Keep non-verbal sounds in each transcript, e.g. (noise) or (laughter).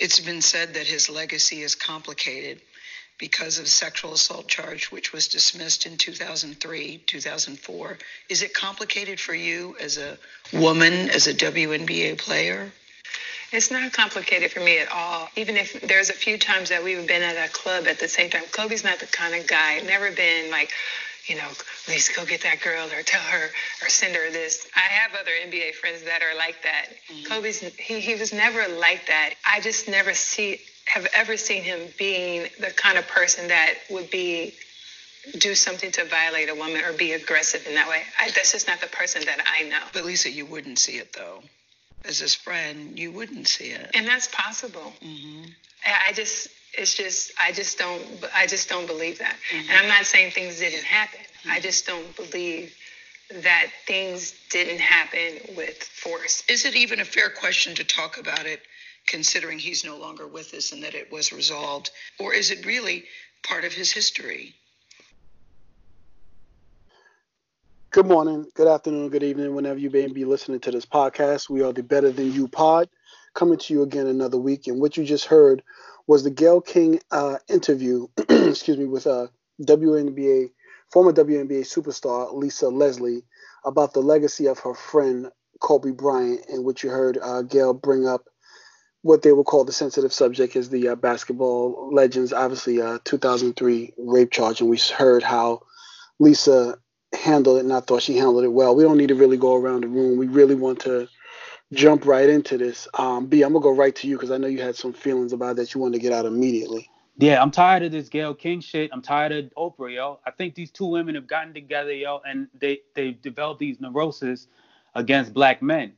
It's been said that his legacy is complicated because of sexual assault charge, which was dismissed in 2003, 2004. Is it complicated for you as a woman, as a WNBA player? It's not complicated for me at all. Even if there's a few times that we've been at a club at the same time, Kobe's not the kind of guy, never been like, you know, let's go get that girl or tell her or send her this. I have other NBA friends that are like that. Mm-hmm. Kobe's he, he was never like that. I just never see have ever seen him being the kind of person that would be do something to violate a woman or be aggressive in that way. I, that's just not the person that I know. But Lisa, you wouldn't see it though. As his friend, you wouldn't see it. And that's possible. Mm-hmm. I just, it's just, I just don't, I just don't believe that. Mm-hmm. And I'm not saying things didn't happen. Mm-hmm. I just don't believe that things didn't happen with force. Is it even a fair question to talk about it considering he's no longer with us and that it was resolved? Or is it really part of his history? Good morning, good afternoon, good evening, whenever you may be listening to this podcast. We are the Better Than You pod, coming to you again another week. And what you just heard was the Gayle King uh, interview, (clears throat) excuse me, with uh, WNBA, former WNBA superstar Lisa Leslie about the legacy of her friend Kobe Bryant, in which you heard uh, Gayle bring up what they would call the sensitive subject is the uh, basketball legends, obviously uh, 2003 rape charge, and we heard how Lisa handled it, and I thought she handled it well. We don't need to really go around the room. We really want to jump right into this. Um, B, I'm gonna go right to you because I know you had some feelings about that you wanted to get out immediately. Yeah, I'm tired of this Gayle King shit. I'm tired of Oprah, yo. I think these two women have gotten together, yo, and they they've developed these neuroses against black men,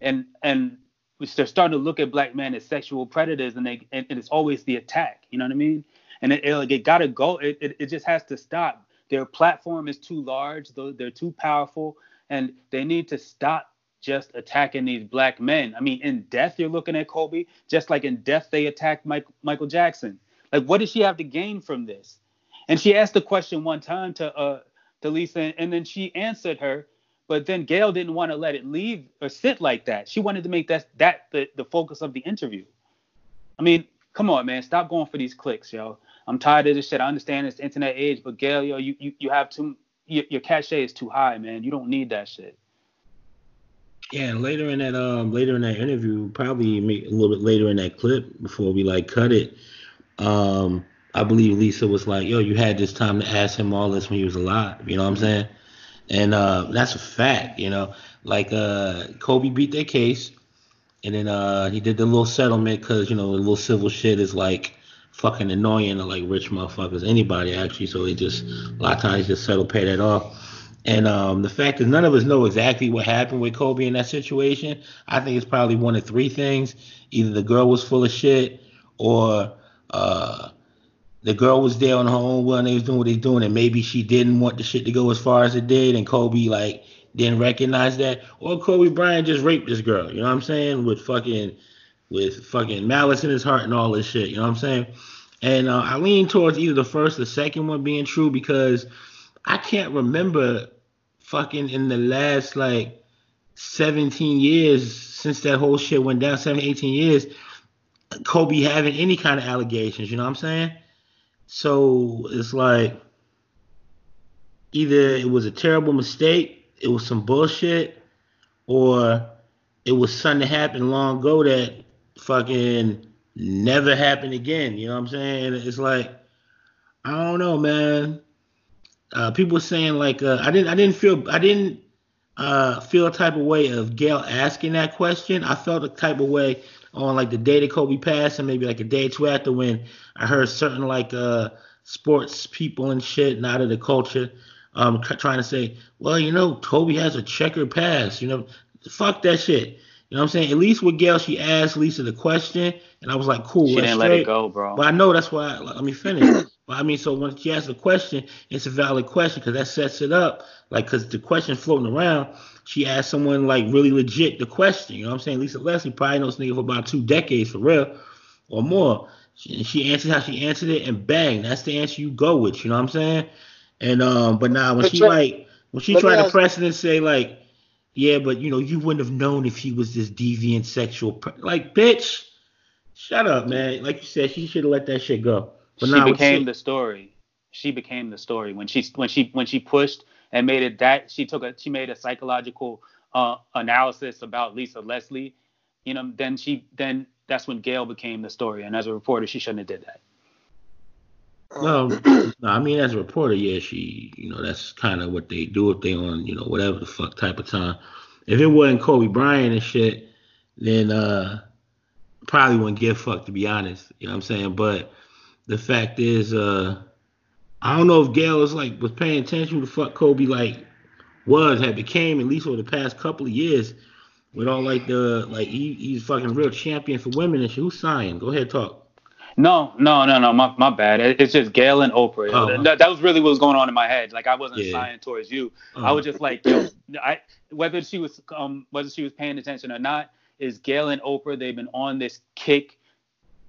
and and they're starting to look at black men as sexual predators, and they and, and it's always the attack. You know what I mean? And it, it, it gotta go. It, it it just has to stop. Their platform is too large. They're too powerful, and they need to stop just attacking these black men. I mean, in death, you're looking at Kobe, just like in death they attacked Mike, Michael Jackson. Like, what does she have to gain from this? And she asked the question one time to uh to Lisa, and then she answered her but then Gayle didn't want to let it leave or sit like that. She wanted to make that that the, the focus of the interview. I mean, come on, man, stop going for these clicks, yo. I'm tired of this shit. I understand it's internet age, but Gayle, yo, you you, you have too your, your cachet is too high, man. You don't need that shit. Yeah, later in that um later in that interview, probably a little bit later in that clip before we like cut it, um, I believe Lisa was like, "Yo, you had this time to ask him all this when he was alive." You know what I'm saying? and uh, that's a fact. You know, like uh, Kobe beat their case, and then uh, he did the little settlement because you know the little civil shit is like fucking annoying to like rich motherfuckers, anybody actually. So they just a lot of times just settle pay that off. And um, the fact is, none of us know exactly what happened with Kobe in that situation. I think it's probably one of three things: either the girl was full of shit, or uh, the girl was there on her own and they was doing what they was doing and maybe she didn't want the shit to go as far as it did and Kobe like didn't recognize that or Kobe Bryant just raped this girl, you know what I'm saying, with fucking with fucking malice in his heart and all this shit, you know what I'm saying? And uh, I lean towards either the first or the second one being true because I can't remember fucking in the last like 17 years since that whole shit went down, 17, 18 years, Kobe having any kind of allegations, you know what I'm saying? So it's like either it was a terrible mistake, it was some bullshit, or it was something that happened long ago that fucking never happened again. You know what I'm saying? It's like I don't know, man. Uh, people saying like uh, I didn't I didn't feel I didn't uh, feel a type of way of Gayle asking that question. I felt a type of way on like the day that Kobe passed, and maybe like a day or two after when I heard certain like uh sports people and shit, out of the culture, um, trying to say, well, you know, Kobe has a checkered past. You know, fuck that shit. You know what I'm saying? At least with Gayle, she asked Lisa the question, and I was like, cool. She didn't straight. let it go, bro. But I know that's why. I, let me finish. But I mean, so when she asks the question, it's a valid question because that sets it up. Like, because the question floating around, she asked someone like really legit the question. You know what I'm saying? Lisa Leslie probably knows this nigga for about two decades for real or more. She, she answered how she answered it, and bang, that's the answer you go with. You know what I'm saying? And um, but now when but she like when she tried to press it and say like, yeah, but you know you wouldn't have known if he was this deviant sexual pre-. like bitch. Shut up, man. Like you said, she should have let that shit go. But she became the story. She became the story when she when she when she pushed and made it that she took a she made a psychological uh, analysis about Lisa Leslie. You know, then she then that's when Gayle became the story. And as a reporter, she shouldn't have did that. No, (clears throat) no, I mean as a reporter, yeah, she, you know, that's kind of what they do if they on, you know, whatever the fuck type of time. If it wasn't Kobe Bryant and shit, then uh probably wouldn't give fuck to be honest. You know what I'm saying? But the fact is, uh I don't know if Gayle was like was paying attention to fuck Kobe like was had became at least over the past couple of years with all like the like he, he's fucking real champion for women and shit. Who's signed? Go ahead, talk. No, no, no, no. My, my bad. It's just Gayle and Oprah. Oh. That, that, was really what was going on in my head. Like I wasn't yeah. signing towards you. Uh-huh. I was just like, yo, I whether she was um whether she was paying attention or not, is Gayle and Oprah. They've been on this kick.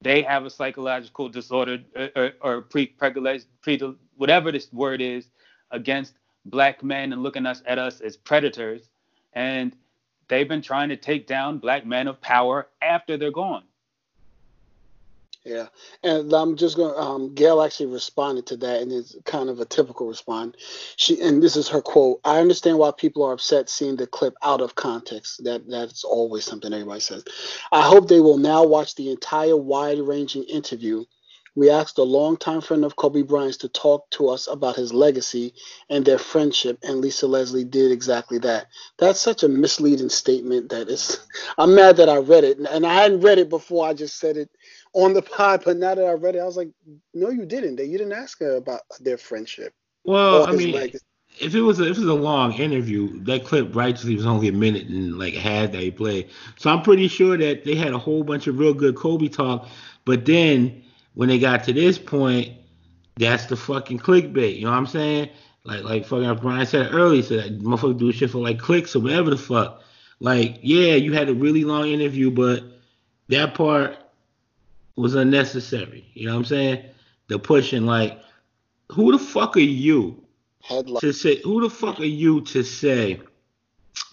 They have a psychological disorder or, uh, or, or pre whatever this word is against black men and looking us at us as predators. And they've been trying to take down black men of power after they're gone. Yeah, and I'm just going. to Um, Gayle actually responded to that, and it's kind of a typical response. She and this is her quote: "I understand why people are upset seeing the clip out of context. That that's always something everybody says. I hope they will now watch the entire wide-ranging interview we asked a longtime friend of Kobe Bryant's to talk to us about his legacy and their friendship, and Lisa Leslie did exactly that. That's such a misleading statement that is. (laughs) I'm mad that I read it, and I hadn't read it before. I just said it on the (laughs) pod, but now that I read it, I was like, no, you didn't. You didn't ask her about their friendship. Well, I mean. Legacy if it was a, if it was a long interview, that clip righteously was only a minute and like half that he played. So I'm pretty sure that they had a whole bunch of real good Kobe talk, but then when they got to this point, that's the fucking clickbait. You know what I'm saying? Like like fucking Brian said earlier, so that motherfucker do shit for like clicks or whatever the fuck. Like, yeah, you had a really long interview, but that part was unnecessary. You know what I'm saying? The pushing, like, who the fuck are you Headline. to say? Who the fuck are you to say?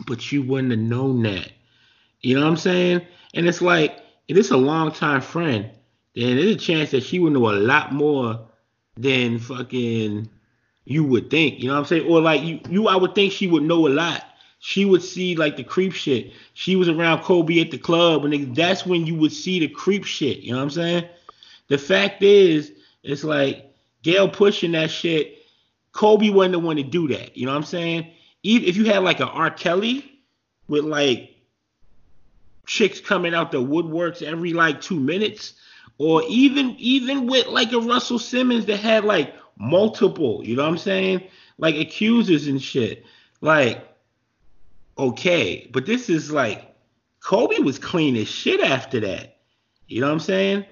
But you wouldn't have known that. You know what I'm saying? And it's like, it is a long time friend then there's a chance that she would know a lot more than fucking you would think. You know what I'm saying? Or like you, you I would think she would know a lot. She would see like the creep shit. She was around Kobe at the club, and that's when you would see the creep shit. You know what I'm saying? The fact is, it's like Gayle pushing that shit. Kobe wasn't the one to do that. You know what I'm saying? Even if you had like an R. Kelly with like chicks coming out the woodworks every like two minutes, or even even with like a Russell Simmons that had like multiple, you know what I'm saying? Like accusers and shit. Like, okay, but this is like Kobe was clean as shit after that. You know what I'm saying?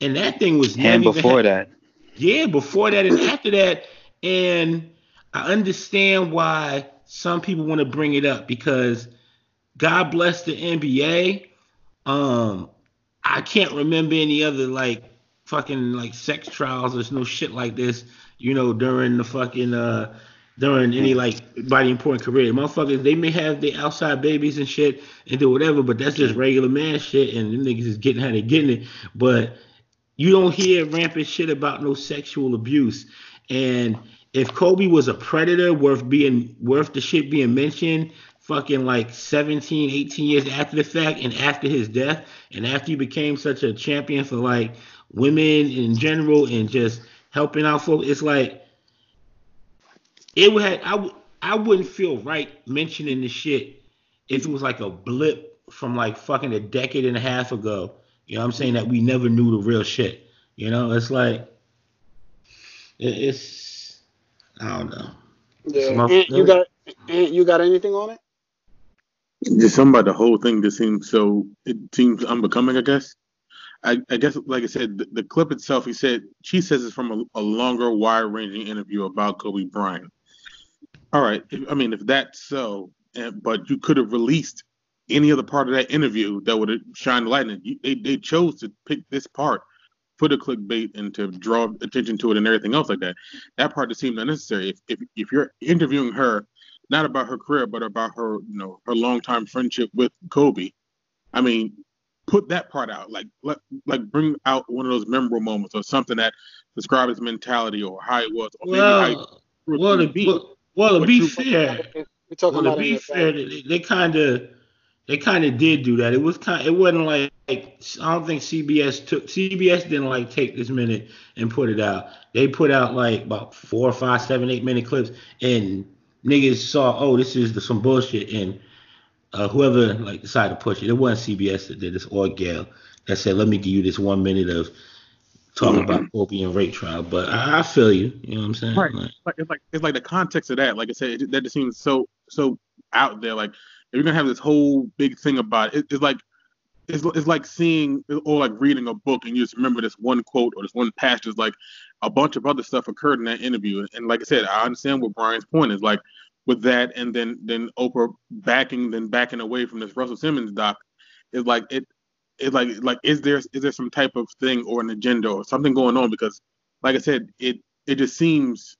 And that thing was and before that. Yeah, before that and after that. And I understand why some people want to bring it up because God bless the NBA. Um, I can't remember any other like fucking like sex trials. There's no shit like this, you know, during the fucking uh during any like body important career. Motherfuckers, they may have the outside babies and shit and do whatever, but that's just regular man shit and them niggas is getting how they getting it. But you don't hear rampant shit about no sexual abuse. And if Kobe was a predator worth being worth the shit being mentioned, fucking like 17, 18 years after the fact and after his death and after he became such a champion for like women in general and just helping out folks, it's like it would have, I, w- I wouldn't feel right mentioning this shit if it was like a blip from like fucking a decade and a half ago. You know what I'm saying? That we never knew the real shit. You know, it's like it's I don't know. Yeah, you got you got anything on it? Just something about the whole thing just seems so it seems unbecoming, I guess. I, I guess, like I said, the, the, clip itself, he said, she says it's from a, a longer, wide ranging interview about Kobe Bryant. All right. I mean, if that's so, and, but you could have released any other part of that interview that would have shined light in it. They, they chose to pick this part for the clickbait and to draw attention to it and everything else like that. That part just seemed unnecessary. If, if, if you're interviewing her not about her career, but about her, you know, her longtime friendship with Kobe. I mean, put that part out. Like let like bring out one of those memorable moments or something that describes his mentality or how it was. Or well, maybe how well, to be, well, well, to be fair, well, to be fair, they, they kind of they kind of did do that. It was kind. It wasn't like, like I don't think CBS took CBS didn't like take this minute and put it out. They put out like about four, five, seven, eight minute clips, and niggas saw, oh, this is the, some bullshit, and uh, whoever like decided to push it, it wasn't CBS that did this or Gayle that said, let me give you this one minute of talking mm-hmm. about Kobe and rape trial. But I, I, feel you. You know what I'm saying? Right. Like, it's like it's like the context of that. Like I said, it, that just seems so so out there. Like if you're gonna have this whole big thing about it, it's like it's, it's like seeing or like reading a book and you just remember this one quote or this one passage. Like a bunch of other stuff occurred in that interview, and like I said, I understand what Brian's point is. Like with that, and then then Oprah backing then backing away from this Russell Simmons doc, is like it. It's like like is there is there some type of thing or an agenda or something going on? Because like I said, it it just seems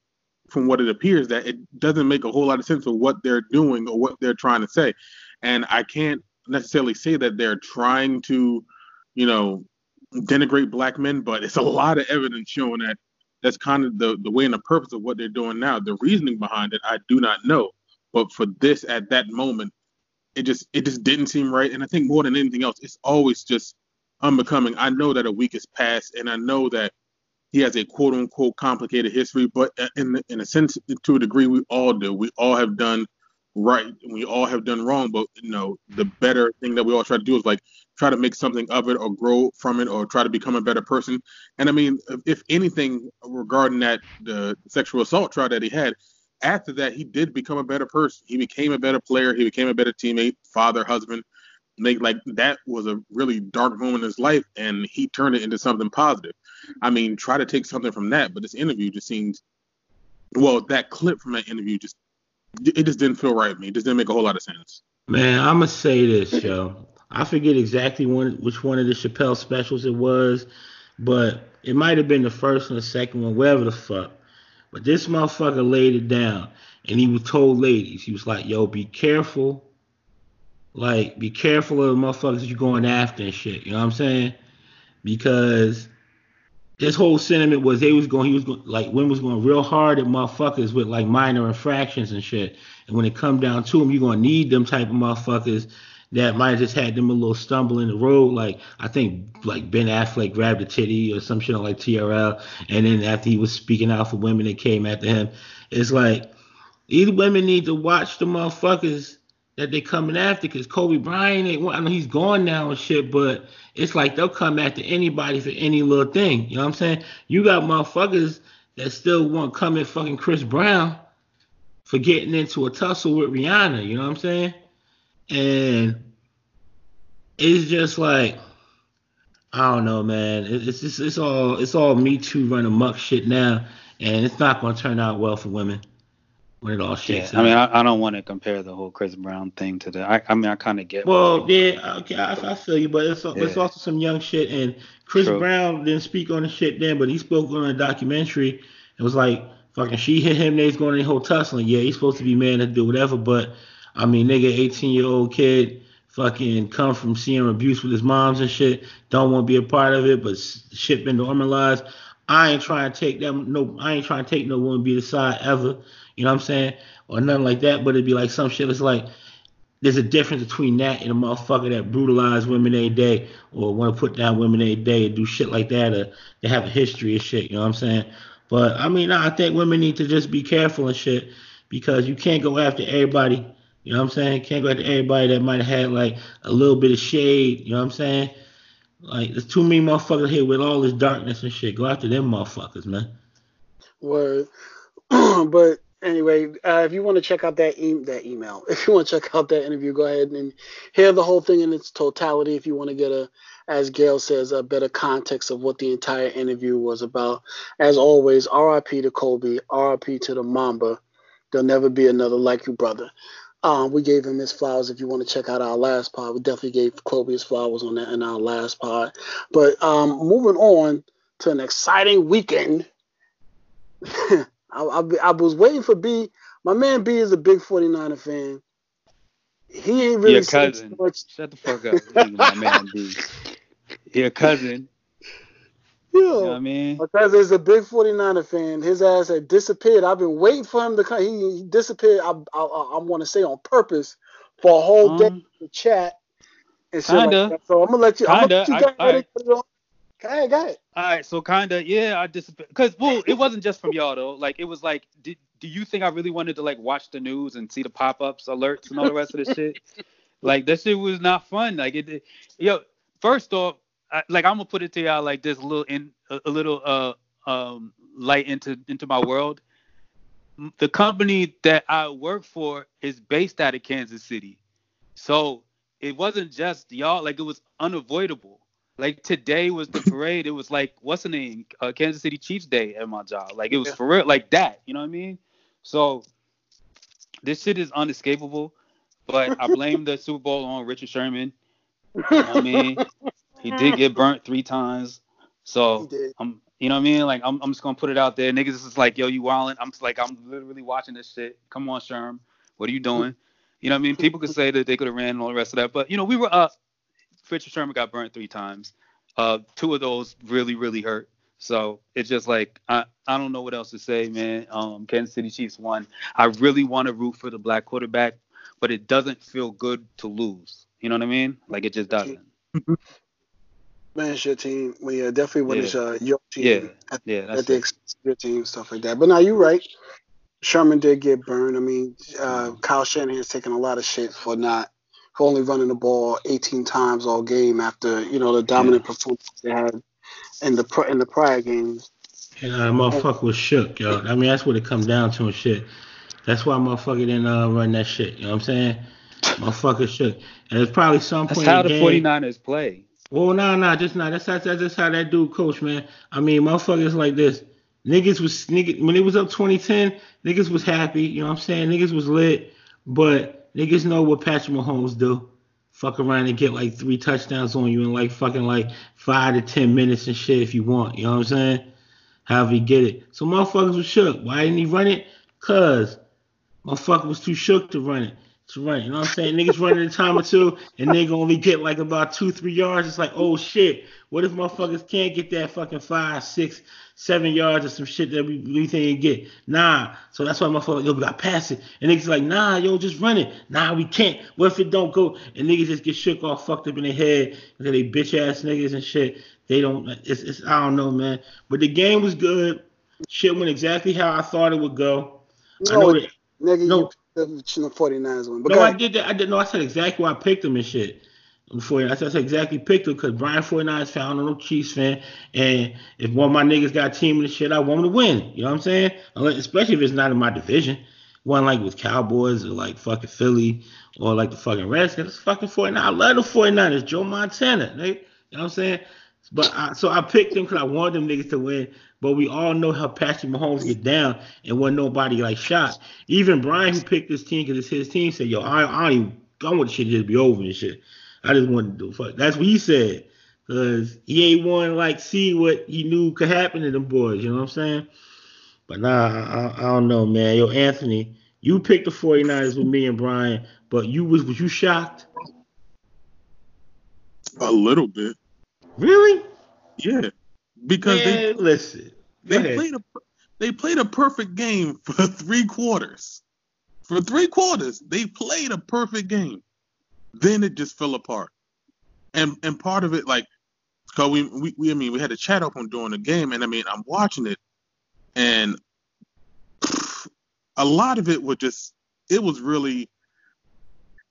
from what it appears that it doesn't make a whole lot of sense of what they're doing or what they're trying to say. And I can't necessarily say that they're trying to, you know, denigrate black men, but it's a lot of evidence showing that that's kind of the, the way and the purpose of what they're doing now. The reasoning behind it, I do not know. But for this at that moment, it just it just didn't seem right. And I think more than anything else, it's always just unbecoming. I know that a week has passed, and I know that he has a quote unquote complicated history, but uh, in in a sense, to a degree, we all do. We all have done right, and we all have done wrong. But you know, the better thing that we all try to do is like try to make something of it, or grow from it, or try to become a better person. And I mean, if anything regarding that the sexual assault trial that he had, after that, he did become a better person. He became a better player. He became a better teammate, father, husband like that was a really dark moment in his life and he turned it into something positive. I mean, try to take something from that, but this interview just seems well, that clip from that interview just it just didn't feel right to me. It just didn't make a whole lot of sense. Man, I'm gonna say this, yo. I forget exactly which one of the Chappelle specials it was, but it might have been the first one, the second one, whatever the fuck. But this motherfucker laid it down and he was told ladies, he was like, yo, be careful like, be careful of the motherfuckers you're going after and shit. You know what I'm saying? Because this whole sentiment was they was going, he was going, like, women was going real hard at motherfuckers with like minor infractions and shit. And when it come down to them, you're gonna need them type of motherfuckers that might have just had them a little stumble in the road. Like I think like Ben Affleck grabbed a titty or some shit on like TRL, and then after he was speaking out for women that came after him, it's like these women need to watch the motherfuckers that they coming after because Kobe Bryant ain't I know he's gone now and shit, but it's like they'll come after anybody for any little thing. You know what I'm saying? You got motherfuckers that still want come fucking Chris Brown for getting into a tussle with Rihanna, you know what I'm saying? And it's just like I don't know, man. It's just it's all it's all Me Too running muck shit now, and it's not gonna turn out well for women when it all shakes yeah, out. I mean, I, I don't want to compare the whole Chris Brown thing to the. I, I mean, I kind of get. Well, yeah, okay, I, I, feel you, but it's, yeah. it's also some young shit. And Chris True. Brown didn't speak on the shit then, but he spoke on a documentary. It was like fucking she hit him. They's going to the whole tussling. Yeah, he's supposed to be man to do whatever, but I mean, nigga, 18 year old kid, fucking come from seeing abuse with his moms and shit. Don't want to be a part of it, but shit been normalized. I ain't trying to take them. No, I ain't trying to take no one be the side ever. You know what I'm saying? Or nothing like that. But it'd be like some shit. It's like there's a difference between that and a motherfucker that brutalize women a day or want to put down women a day and do shit like that or they have a history of shit. You know what I'm saying? But I mean, I think women need to just be careful and shit because you can't go after everybody. You know what I'm saying? Can't go after everybody that might have had like a little bit of shade. You know what I'm saying? Like there's too many motherfuckers here with all this darkness and shit. Go after them motherfuckers, man. Word. (clears throat) but anyway, uh, if you want to check out that e- that email, (laughs) if you want to check out that interview, go ahead and hear the whole thing in its totality. If you want to get a, as Gayle says, a better context of what the entire interview was about. As always, R.I.P. to Kobe, R.I.P. to the Mamba. There'll never be another like you, brother. Um, we gave him his flowers. If you want to check out our last pod, we definitely gave Kobe his flowers on that in our last pod. But um, moving on to an exciting weekend. (laughs) I, I, I, was waiting for B. My man B is a big 49er fan. he ain't really Your cousin. much. Shut the fuck up, my man B. Your cousin. Yeah. You know what I mean? Because there's a big 49er fan. His ass had disappeared. I've been waiting for him to come. He, he disappeared, I, I, I want to say on purpose, for a whole day Um, to chat and kinda. that. So I'm going to let you, I'm Kinda. gonna let you I- go ahead and alright. put it on. Go ahead, go ahead. All right, so kinda, yeah, I disappeared. Cause well, it wasn't just from y'all though. Like it was like, did do you think I really wanted to like watch the news and see the pop-ups, alerts, and all the rest of the shit? (laughs) Like that shit was not fun. Like it, it- yo, first off, I, like I'm gonna put it to y'all like this a little in a, a little uh um light into into my world. The company that I work for is based out of Kansas City, so it wasn't just y'all. Like it was unavoidable. Like today was the parade. It was like what's the name? Uh, Kansas City Chiefs Day at my job. Like it was Yeah. for real, like that. You know what I mean? So this shit is unescapable. But I blame the Super Bowl on Richard Sherman. You know what I mean? (laughs) He did get (laughs) burnt three times. So I'm, you know what I mean? Like I'm, I'm just gonna put it out there. Niggas is like, yo, you wildin'. I'm just like, I'm literally watching this shit. Come on, Sherm. What are you doing? You know what I mean? People could say that they could have ran and all the rest of that, but you know, we were up. Richard Sherman got burnt three times. Uh, two of those really, really hurt. So it's just like I, I don't know what else to say, man. Um, Kansas City Chiefs won. I really want to root for the black quarterback, but it doesn't feel good to lose. You know what I mean? Like it just doesn't. (laughs) Man, it's your team. Well, yeah, definitely when Yeah. it's uh, your team Yeah, at, Yeah, at the it. expense of your team, stuff like that. But now you're right. Sherman did get burned. I mean, uh, Kyle Shanahan's taken a lot of shit for not for only running the ball 18 times all game after you know the dominant performance they had in the pr- in the prior games. And uh, motherfucker was shook, yo. I mean, that's what it comes down to and shit. That's why motherfucker didn't uh, run that shit. You know what I'm saying? Motherfucker shook. And it's probably some That's point how in the the game. 49ers play. Well, no, no, just not. That's, that's that's how that dude coach, man. I mean, motherfuckers like this. Niggas was niggas when it was up 2010. Niggas was happy. You know what I'm saying? Niggas was lit, but niggas know what Patrick Mahomes do. Fuck around and get like three touchdowns on you in like fucking like five to ten minutes and shit if you want. You know what I'm saying? However you get it. So motherfuckers was shook. Why didn't he run it? Cause motherfucker was too shook to run it. To run. You know what I'm saying? Niggas running a time or two and they gonna only get like about two, three yards. It's like, oh shit. What if motherfuckers can't get that fucking five, six, seven yards or some shit that we, we think you get? Nah. So that's why motherfuckers, yo, we got pass it. And niggas like, nah, yo, just run it. Nah, we can't. What if it don't go? And niggas just get shook off, fucked up in their head. Because they bitch ass niggas and shit. They don't, it's, it's, I don't know, man. But the game was good. Shit went exactly how I thought it would go. I know No, that. nigga, No. you the 49ers one. But No, I did that. I did. No, I said exactly why I picked him and shit. Before I said I said exactly picked him because Brian 49 is found on a Chiefs fan, and if one of my niggas got a team and shit, I want him to win. You know what I'm saying? Unless- Especially if it's not in my division. One like with Cowboys or like fucking Philly or like the fucking Redskins. It's fucking 49. I love the 49ers. Joe Montana. Nigga. You know what I'm saying? But I, so I picked them because I wanted them niggas to win. But we all know how Patrick Mahomes get down and when nobody like shot. Even Brian, who picked this team because it's his team, said, "Yo, I, I don't even, I want the shit to just be over and shit. I just want to do fuck." That's what he said because he ain't want to like see what he knew could happen to them boys. You know what I'm saying? But nah, I, I don't know, man. Yo, Anthony, you picked the 49ers with me and Brian, but you was was you shocked? A little bit, Really? yeah, because they listen. They played a they played a perfect game for (laughs) three quarters. For three quarters, they played a perfect game. Then it just fell apart. And and part of it, like, cause we, we, we I mean we had a chat open during the game, and I mean I'm watching it, and a lot of it was just it was really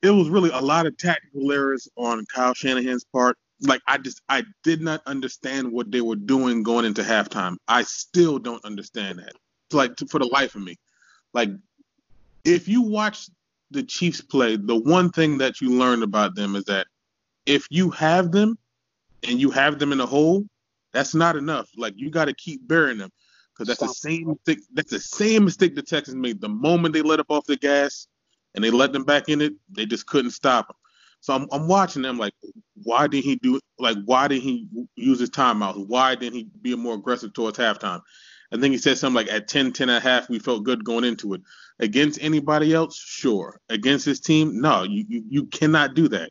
it was really a lot of tactical errors on Kyle Shanahan's part. Like I just I did not understand what they were doing going into halftime. I still don't understand that. Like to, for the life of me. Like if you watch the Chiefs play, the one thing that you learn about them is that if you have them and you have them in a hole, that's not enough. Like you got to keep burying them because that's the same mistake. That's the same mistake the Texans made. The moment they let up off the gas and they let them back in it, they just couldn't stop them. So I'm, I'm watching them like, why did he do like why did he use his timeout? Why didn't he be more aggressive towards halftime? I think he said something like at 10, 10 and a half, we felt good going into it. Against anybody else, sure. Against his team, no, you, you, you cannot do that.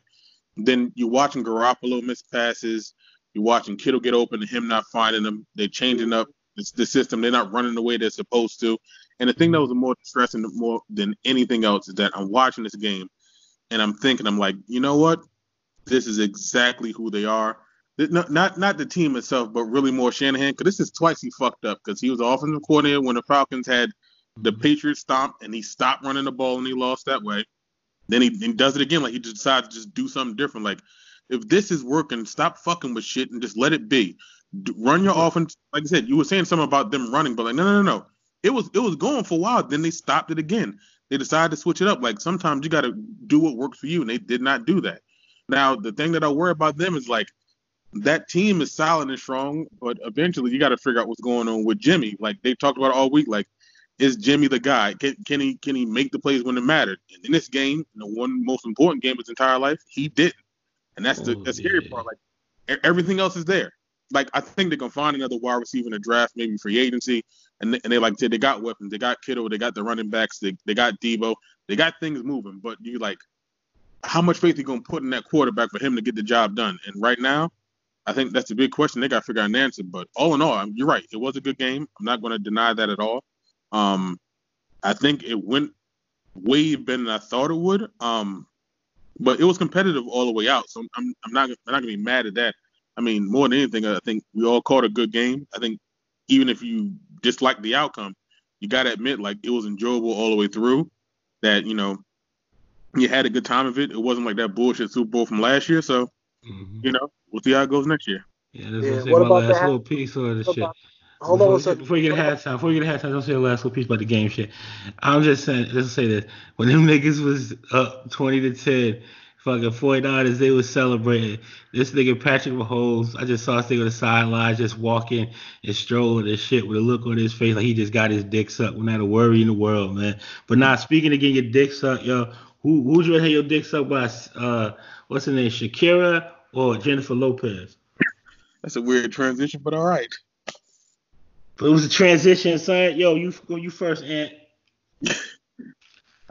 Then you're watching Garoppolo miss passes. You're watching Kittle get open and him not finding them. They're changing up the, the system. They're not running the way they're supposed to. And the thing that was more distressing more than anything else is that I'm watching this game and I'm thinking, I'm like, you know what? This is exactly who they are. Not not, not the team itself, but really more Shanahan. Because this is twice he fucked up. Because he was the offensive coordinator when the Falcons had the mm-hmm. Patriots stomp and he stopped running the ball and he lost that way. Then he, he does it again. Like he decides to just do something different. Like if this is working, stop fucking with shit and just let it be. Run your offense. Like I said, you were saying something about them running, but like no, no, no, no. It was it was going for a while. Then they stopped it again. They decided to switch it up. Like sometimes you got to do what works for you, and they did not do that. Now the thing that I worry about them is like that team is solid and strong, but eventually you got to figure out what's going on with Jimmy. Like they talked about all week. Like is Jimmy the guy? Can, can he can he make the plays when it mattered? And in this game, the one most important game of his entire life, he didn't. And that's the, oh, the scary part. Like everything else is there. Like I think they can find another wide receiver in the draft, maybe free agency. And they, and they like said they got weapons. They got Kittle. They got the running backs. They, they got Deebo. They got things moving. But you like, how much faith you gonna put in that quarterback for him to get the job done? And right now, I think that's a big question. They got to figure out an answer. But all in all, you're right. It was a good game. I'm not going to deny that at all. Um, I think it went way better than I thought it would. Um, but it was competitive all the way out. So I'm I'm not I'm not gonna be mad at that. I mean, more than anything, I think we all caught a good game. I think even if you dislike the outcome, you gotta admit like it was enjoyable all the way through. That you know you had a good time of it. It wasn't like that bullshit Super Bowl from last year. So mm-hmm. you know we'll see how it goes next year. Yeah, this yeah, was my last little piece of the shit. Hold on one second. Before you get a halftime, before you get a halftime, don't say the last little piece about the game shit. I'm just saying, let's say this. When them niggas was up 20 to 10, fucking 49ers, they was celebrating. This nigga Patrick Mahomes, I just saw this thing on the sideline just walking and strolling and shit with a look on his face like he just got his dick sucked without a worry in the world, man. But now, speaking of getting your dick sucked, yo, who who's you have your dick sucked by? Uh, what's her name, Shakira or Jennifer Lopez? That's a weird transition, but all right. But it was a transition, son. Yo, you go you first, Ant. (laughs)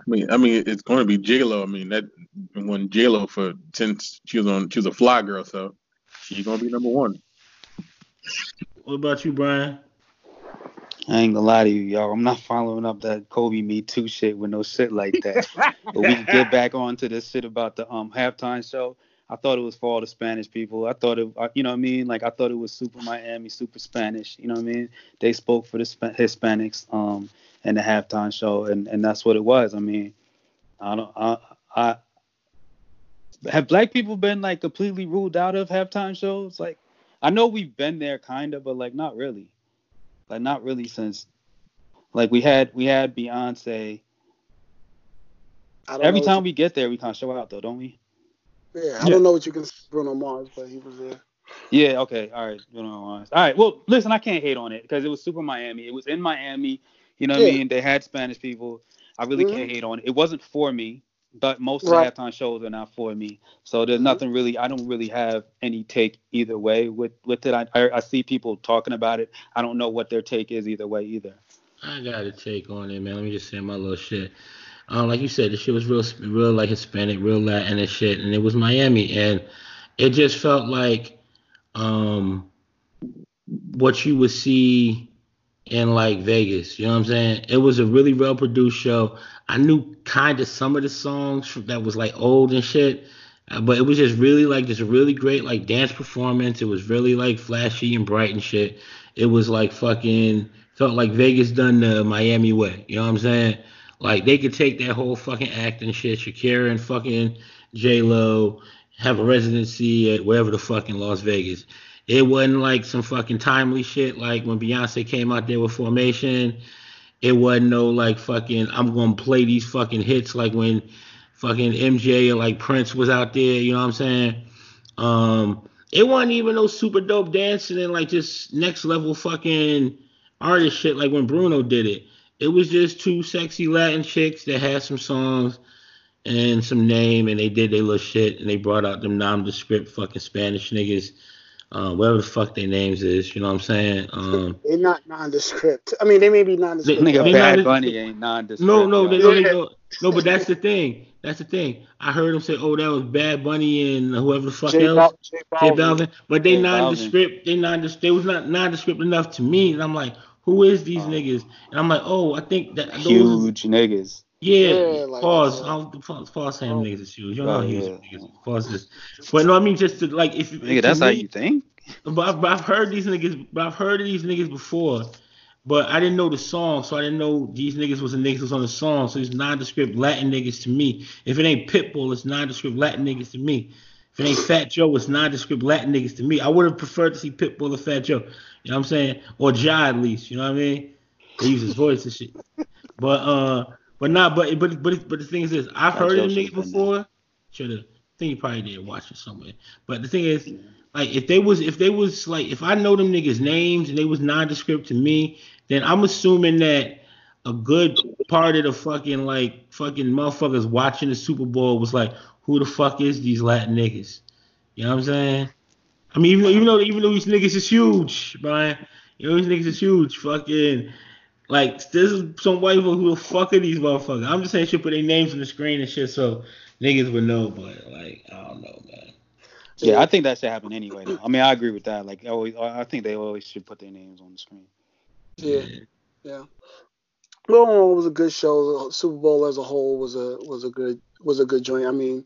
I mean, I mean, it's going to be J-Lo. I mean, that won J-Lo for since she was on, she was a fly girl, so she's gonna be number one. What about you, Brian? I ain't gonna lie to you, y'all. I'm not following up that Kobe Me Too shit with no shit like that. (laughs) but we can get back on to this shit about the um halftime show. I thought it was for all the Spanish people. I thought it, you know what I mean? Like I thought it was super Miami, super Spanish. You know what I mean? They spoke for the Hispanics um in the halftime show, and and that's what it was. I mean, I don't, I, I have black people been like completely ruled out of halftime shows. Like I know we've been there kind of, but like not really. Like not really since like we had we had Beyonce. Every time we get there, we kind of show out though, don't we? Yeah, I yeah. don't know what you can Bruno Mars, but he was there. Yeah, okay, all right, Bruno Mars. All right, well, listen, I can't hate on it because it was super Miami. It was in Miami. You know what yeah. I mean? They had Spanish people. I really mm-hmm. can't hate on it. It wasn't for me, but most right. of the halftime shows are not for me. So there's mm-hmm. nothing really. I don't really have any take either way with with it. I, I, I see people talking about it. I don't know what their take is either way either. I got a take on it, man. Let me just say my little shit um, like you said, the shit was real, real like Hispanic, real Latin and shit, and it was Miami, and it just felt like um, what you would see in like Vegas. You know what I'm saying? It was a really well produced show. I knew kind of some of the songs that was like old and shit, uh, but it was just really like just a really great like dance performance. It was really like flashy and bright and shit. It was like fucking felt like Vegas done the Miami way. You know what I'm saying? Like they could take that whole fucking acting shit, Shakira and fucking J Lo have a residency at wherever the fucking Las Vegas. It wasn't like some fucking timely shit like when Beyonce came out there with Formation. It wasn't no like fucking I'm gonna play these fucking hits like when fucking MJ or like Prince was out there, you know what I'm saying? Um it wasn't even no super dope dancing and like just next level fucking artist shit like when Bruno did it it was just two sexy Latin chicks that had some songs and some name, and they did their little shit, and they brought out them nondescript fucking Spanish niggas. Uh, whatever the fuck their names is. You know what I'm saying? Um, (laughs) They're not nondescript. I mean, they may be nondescript. They- Nigga, they Bad not- Bunny ain't nondescript. no, no, they, yo. no, they, no, no, but that's the thing. That's the thing. I heard them say, "Oh, that was Bad Bunny and whoever the fuck J else." Bal- J J Balvin. Balvin, but they J Balvin. nondescript. They nondescript. They was not nondescript enough to me, and I'm like, who is these Oh. niggas? And I'm like, oh, I think that those. Huge niggas. Yeah, Yeah, like, pause. uh, I'll pause, pause saying oh. niggas is huge. You don't Oh, know huge yeah. niggas. Pause this. But no, I mean just to like if Nigga, to that's how you think? But I've, but I've heard these niggas. But I've heard of these niggas before. But I didn't know the song, so I didn't know these niggas was the niggas was on the song. So these nondescript Latin niggas to me. If it ain't Pitbull, it's nondescript Latin niggas to me. If it ain't Fat Joe, it's nondescript Latin niggas to me. I would have preferred to see Pitbull or Fat Joe. You know what I'm saying? Or Ja at least. You know what I mean? They use his voice and shit. But uh, but not. But but but but the thing is this: I've heard of them should've niggas before. Should have. I think you probably did watch it somewhere. But the thing is, like if they was if they was like if I know them niggas names and they was nondescript to me, then I'm assuming that a good part of the fucking like fucking motherfuckers watching the Super Bowl was like, who the fuck is these Latin niggas? You know what I'm saying? I mean, even though even though, even though these niggas is huge, Brian, you know these niggas is huge. Fucking like this is some white people who the fuck are these motherfuckers. I'm just saying shit, put their names on the screen and shit so niggas would know. But like I don't know, man. Yeah, I think that should happen anyway. Though. I mean, I agree with that. Like, always, I think they always should put their names on the screen. Yeah, yeah. Well, it was a good show. The Super Bowl as a whole was a was a good was a good joint. I mean,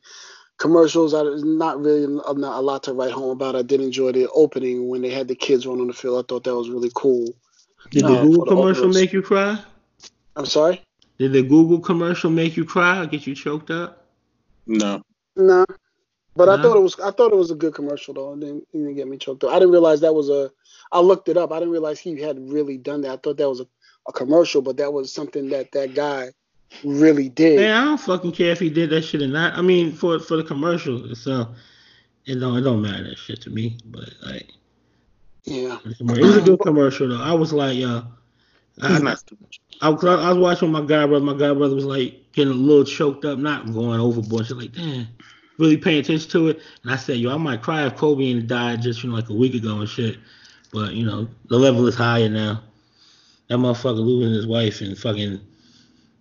commercials. I not really not a lot to write home about. I did enjoy the opening when they had the kids run on the field. I thought that was really cool. Did Uh, the Google the commercial make you cry? I'm sorry. Did the Google commercial make you cry or get you choked up? No. No. But I thought it was I thought it was a good commercial though. It didn't, it didn't get me choked up. I didn't realize that was a I looked it up. I didn't realize he had really done that. I thought that was a, a commercial, but that was something that that guy really did. Man, I don't fucking care if he did that shit or not. I mean, for for the commercial, so it don't it don't matter that shit to me. But like, Yeah. it was a good commercial though. I was like, uh, yo, I, He's not stupid. I, was- I was watching my guy brother. My guy brother was like getting a little choked up, not going overboard. Shit like, damn, really paying attention to it. And I said, yo, I might cry if Kobe ain't died just you know, like a week ago and shit. But you know, the level is higher now. That motherfucker losing his wife and fucking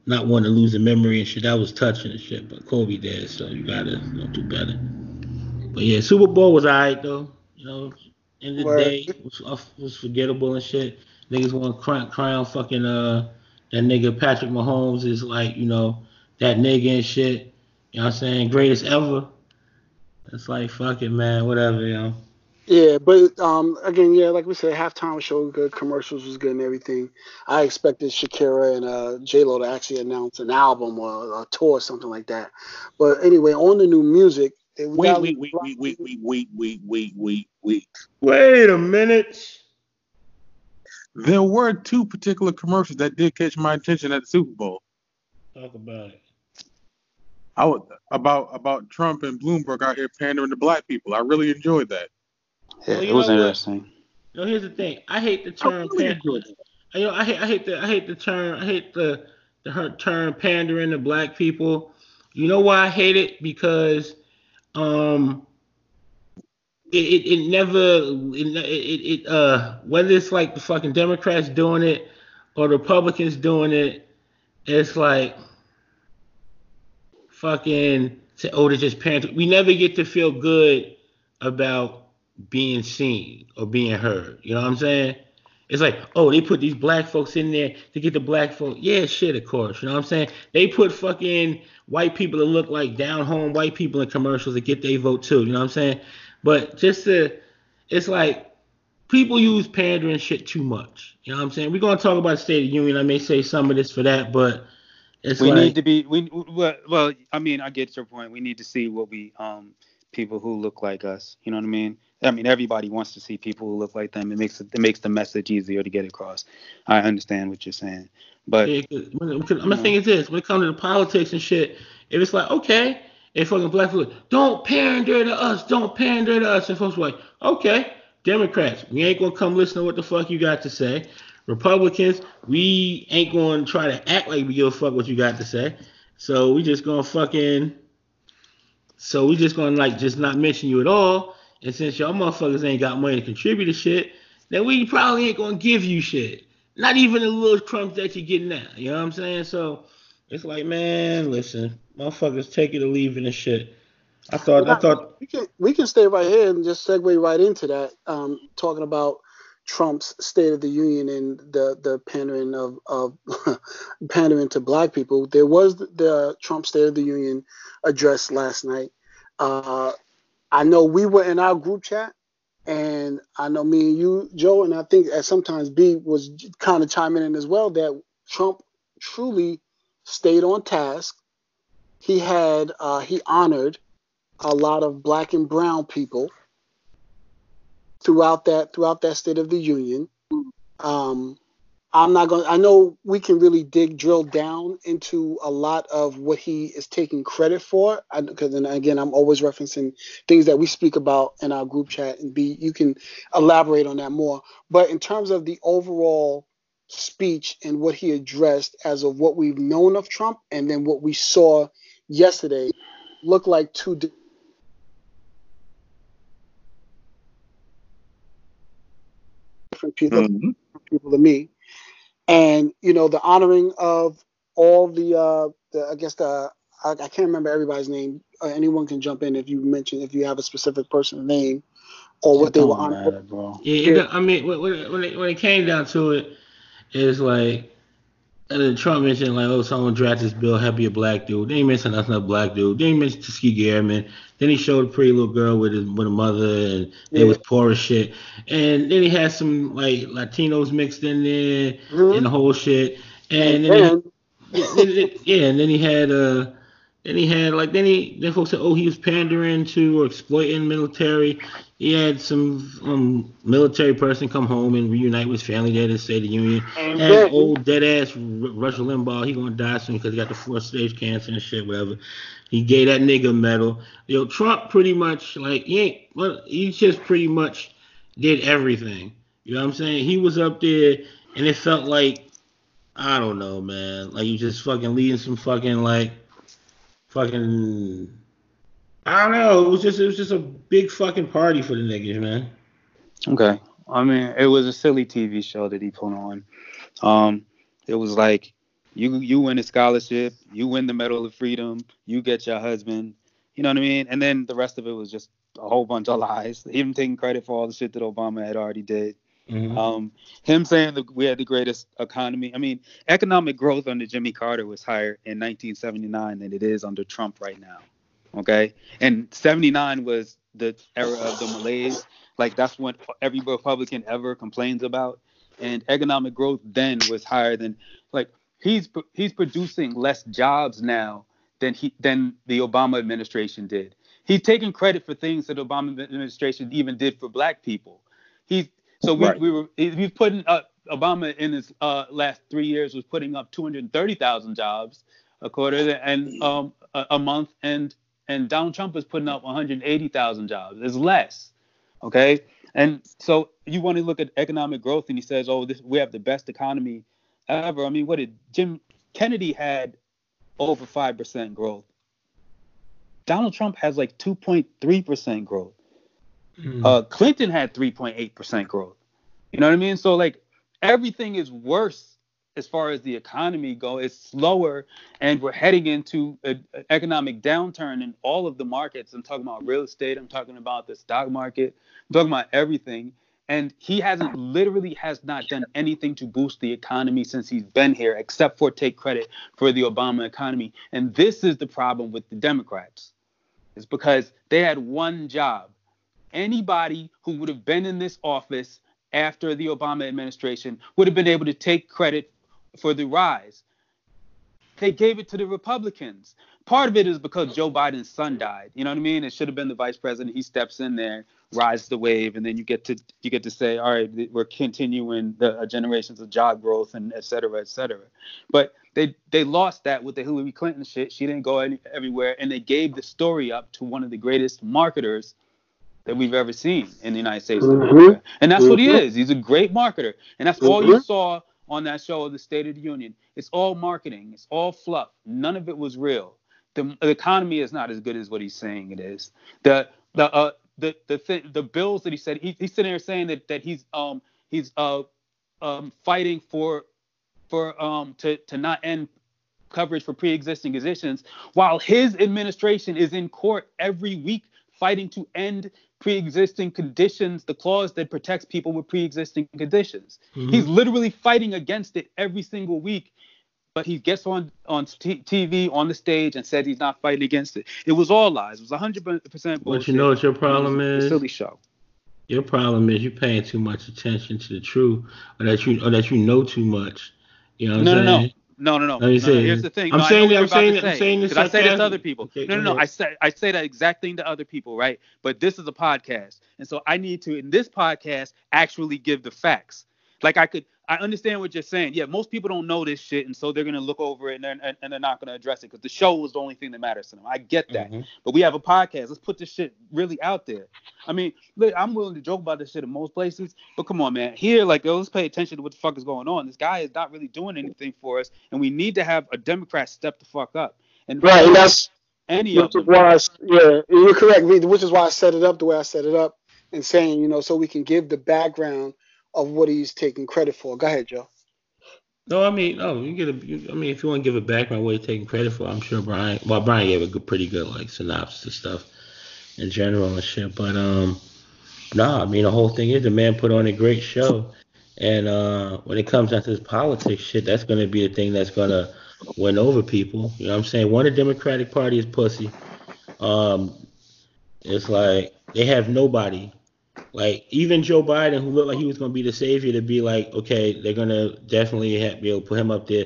not wanting to lose the memory and shit. That was touching and shit. But Kobe dead, so you gotta you know, do better. But yeah, Super Bowl was alright though. You know, end of the Word. day was was forgettable and shit. Niggas want to cry, cry on fucking uh that nigga Patrick Mahomes is like you know that nigga and shit. You know what I'm saying? Greatest ever. It's like fuck it, man. Whatever, you know. Yeah, but um, again, yeah, like we said, halftime show was good, commercials was good, and everything. I expected Shakira and uh, J Lo to actually announce an album or a tour or something like that. But anyway, on the new music, we Wait, got- wait, wait, wait, wait, wait, wait, wait, wait, wait, wait. Wait a minute. There were two particular commercials that did catch my attention at the Super Bowl. Talk about it. I was, about about Trump and Bloomberg out here pandering to black people. I really enjoyed that. Yeah, Well, it was interesting. You know, here's the thing. I hate the I term really pan- enjoyed you know, I hate I hate the I hate the term I hate the the term pandering to black people. You know why I hate it? Because um it, it, never it, it, it uh whether it's like the fucking Democrats doing it or Republicans doing it, it's like fucking say, oh they just parents. We never get to feel good about being seen or being heard. You know what I'm saying? It's like, oh, they put these black folks in there to get the black folk. Yeah, shit, of course. You know what I'm saying? They put fucking white people that look like down home white people in commercials to get their vote too. You know what I'm saying? But just to, it's like people use pandering shit too much. You know what I'm saying? We're gonna talk about the State of the Union. I may say some of this for that, but it's we like need to be we well, i mean i get your point we need to see what we um people who look like us you know what i mean i mean everybody wants to see people who look like them it makes it, makes the message easier to get across i understand what you're saying but Yeah, 'cause when- because my thing is this: when it comes to the politics and shit, if it's like, okay, if fucking black people don't pander to us, don't pander to us, and folks are like, okay, Democrats, we ain't gonna come listen to what the fuck you got to say. Republicans, we ain't gonna try to act like we give a fuck what you got to say. So we just gonna fucking, so we just gonna like just not mention you at all. And since y'all motherfuckers ain't got money to contribute to shit, then we probably ain't gonna give you shit. Not even the little crumbs that you're getting now. You know what I'm saying? So it's like, man, listen, motherfuckers take it or leave it and shit. I thought, I thought we can we can stay right here and just segue right into that. Um, talking about Trump's State of the Union and the the pandering of of (laughs) pandering to black people. There was the Trump State of the Union address last night. Uh, I know we were in our group chat, and I know me and you, Joe, and I think at sometimes B was kind of chiming in as well that Trump truly stayed on task. He had uh, he honored a lot of black and brown people throughout that throughout that State of the Union. Um, I'm not going. I know we can really dig drill down into a lot of what he is taking credit for. Because then again, I'm always referencing things that we speak about in our group chat, and B, you can elaborate on that more. But in terms of the overall speech and what he addressed, as of what we've known of Trump, and then what we saw yesterday, look like two different people, mm-hmm. people to me. And you know, the honoring of all the, uh, the I guess the I, I can't remember everybody's name. Uh, anyone can jump in if you mention if you have a specific person's name or what they were honoring. Yeah, yeah, I mean, when, when, it, when it came down to it, it's like and then Trump mentioned like, oh, someone drafted this bill, happy a black dude. Then he mentioned that's not a black dude. Then he mentioned Tuskegee Airmen. Then he showed a pretty little girl with his with a mother, and yeah. they was poor as shit. And then he had some like Latinos mixed in there mm-hmm. and the whole shit. And, and then, he, yeah, and then he had uh, then he had like then he then folks said, oh, he was pandering to or exploiting military he had some um, military person come home and reunite with his family there to of the Union. And, and old dead ass Rush Limbaugh, he gonna die soon because he got the fourth stage cancer and shit, whatever. He gave that nigga a medal. Yo, Trump pretty much like he ain't well, he just pretty much did everything. You know what I'm saying? He was up there and it felt like I don't know, man. Like you just fucking leading some fucking like fucking I don't know. It was just it was just a big fucking party for the niggas, man. Okay. I mean, it was a silly TV show that he put on. Um, it was like you you win a scholarship, you win the Medal of Freedom, you get your husband. You know what I mean? And then the rest of it was just a whole bunch of lies. Him taking credit for all the shit that Obama had already did. Mm-hmm. Um, him saying that we had the greatest economy. I mean, economic growth under Jimmy Carter was higher in 1979 than it is under Trump right now. Okay, and 79 was the era of the malaise. Like that's what every Republican ever complains about. And economic growth then was higher than like he's he's producing less jobs now than he than the Obama administration did. He's taking credit for things that Obama administration even did for black people. He so we, right. we were he's putting up Obama in his uh, last three years was putting up 230,000 jobs a quarter and um, a, a month and and Donald Trump is putting up 180,000 jobs. It's less, okay? And so you want to look at economic growth, and he says, "Oh, this, we have the best economy ever." I mean, what did Jim Kennedy had over five percent growth? Donald Trump has like 2.3 percent growth. Mm. Uh, Clinton had 3.8 percent growth. You know what I mean? So like everything is worse as far as the economy go, it's slower, and we're heading into an economic downturn in all of the markets. I'm talking about real estate. I'm talking about the stock market. I'm talking about everything. And he hasn't literally has not done anything to boost the economy since he's been here, except for take credit for the Obama economy. And this is the problem with the Democrats, is because they had one job. Anybody who would have been in this office after the Obama administration would have been able to take credit for the rise. They gave it to the Republicans. Part of it is because Joe Biden's son died. You know what I mean? It should have been the vice president. He steps in there, rides the wave, and then you get to you get to say, all right, we're continuing the uh, generations of job growth and et cetera, et cetera. But they they lost that with the Hillary Clinton shit. She didn't go any, everywhere, and they gave the story up to one of the greatest marketers that we've ever seen in the United States mm-hmm. of America. And that's mm-hmm. what he mm-hmm. is. He's a great marketer. And that's mm-hmm. all you saw on that show, The State of the Union. It's all marketing. It's all fluff. None of it was real. The, the economy is not as good as what he's saying it is. The the uh, the the th- the bills that he said he, he's sitting there saying that that he's um he's uh um fighting for for um to to not end coverage for pre-existing conditions while his administration is in court every week fighting to end pre-existing conditions the clause that protects people with pre-existing conditions Mhm. he's literally fighting against it every single week but he gets on on t- TV on the stage and said he's not fighting against it. It was all lies. It was 100% bullshit. But you know what your problem is? silly show. Your problem is you're paying too much attention to the truth, or that you or that you know too much. You know what No, I'm no. saying? No, no, no. Let me no, no. Here's the thing. I'm No, saying that- I'm saying that- I'm say. saying this I say this to other people. Okay, no, no, no. I say I say that exact thing to other people, right? But this is a podcast, and so I need to in this podcast actually give the facts. Like I could, I understand what you're saying. Yeah, most people don't know this shit, and so they're gonna look over it and they're, and, and they're not gonna address it because the show is the only thing that matters to them. I get that. Mhm. But we have a podcast. Let's put this shit really out there. I mean, look, I'm willing to joke about this shit in most places, but come on, man. Here, like, yo, let's pay attention to what the fuck is going on. This guy is not really doing anything for us, and we need to have a Democrat step the fuck up. And Right, and that's any of which is them. why, I, yeah, you're correct. Which is why I set it up the way I set it up, and saying, you know, so we can give the background of what he's taking credit for. Go ahead, Joe. No, I mean, no, you get a. I mean, if you want to give a background what you're taking credit for, I'm sure Brian. Well, Brian gave a good, pretty good like synopsis of stuff in general and shit. But um, no, I mean the whole thing is the man put on a great show, and uh, when it comes down to this politics shit, that's gonna be the thing that's gonna win over people. You know what I'm saying? One, the Democratic Party is pussy. Um, it's like they have nobody. Like even Joe Biden, who looked like he was gonna be the savior, to be like, okay, they're gonna definitely have, be able to put him up there.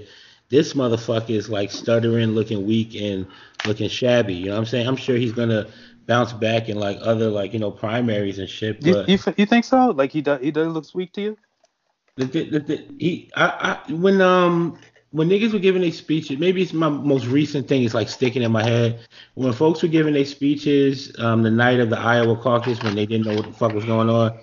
This motherfucker is like stuttering, looking weak, and looking shabby. You know what I'm saying? I'm sure he's gonna bounce back in like other like you know primaries and shit. You, But you, you think so? Like he does, he does look weak to you? the, the, the, the, he, I, I, when um when niggas were giving their speeches, maybe it's my most recent thing. It's like sticking in my head. When folks were giving their speeches um the night of the Iowa caucus when they didn't know what the fuck was going on,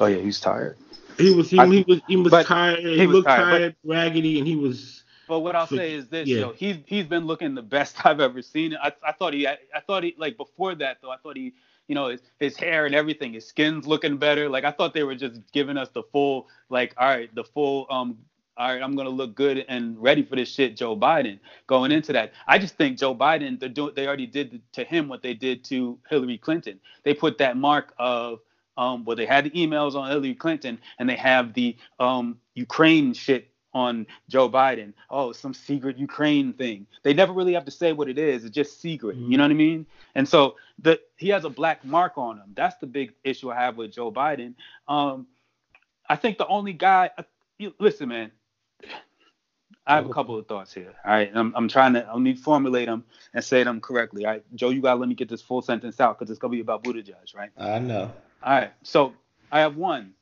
Oh yeah, he's tired. he was he, I- he was he was tired. He, he was looked tired, but- raggedy, and he was. But what I'll So- say is this, yeah. yo, he's he's been looking the best (laughs) I've ever seen. I, I thought he I, thought he like before that though, I thought he you know his, his hair and everything, his skin's looking better. Like I thought they were just giving us the full like all right, the full um all right, I'm gonna look good and ready for this shit, Joe Biden. Going into that, I just think Joe Biden, they're doing, they already did to him what they did to Hillary Clinton. They put that mark of um, well, they had the emails on Hillary Clinton, and they have the um, Ukraine shit on Joe Biden. Oh, some secret Ukraine thing. They never really have to say what it is. It's just secret. You know what I mean? And so the he has a black mark on him. That's the big issue I have with Joe Biden. Um, I think the only guy. uh, listen, man. I have a couple of thoughts here. All right, I'm, I'm trying to. I need to formulate them and say them correctly. All right, Joe, you gotta let me get this full sentence out because it's gonna be about Buttigieg, right? I know. All right. So I have one.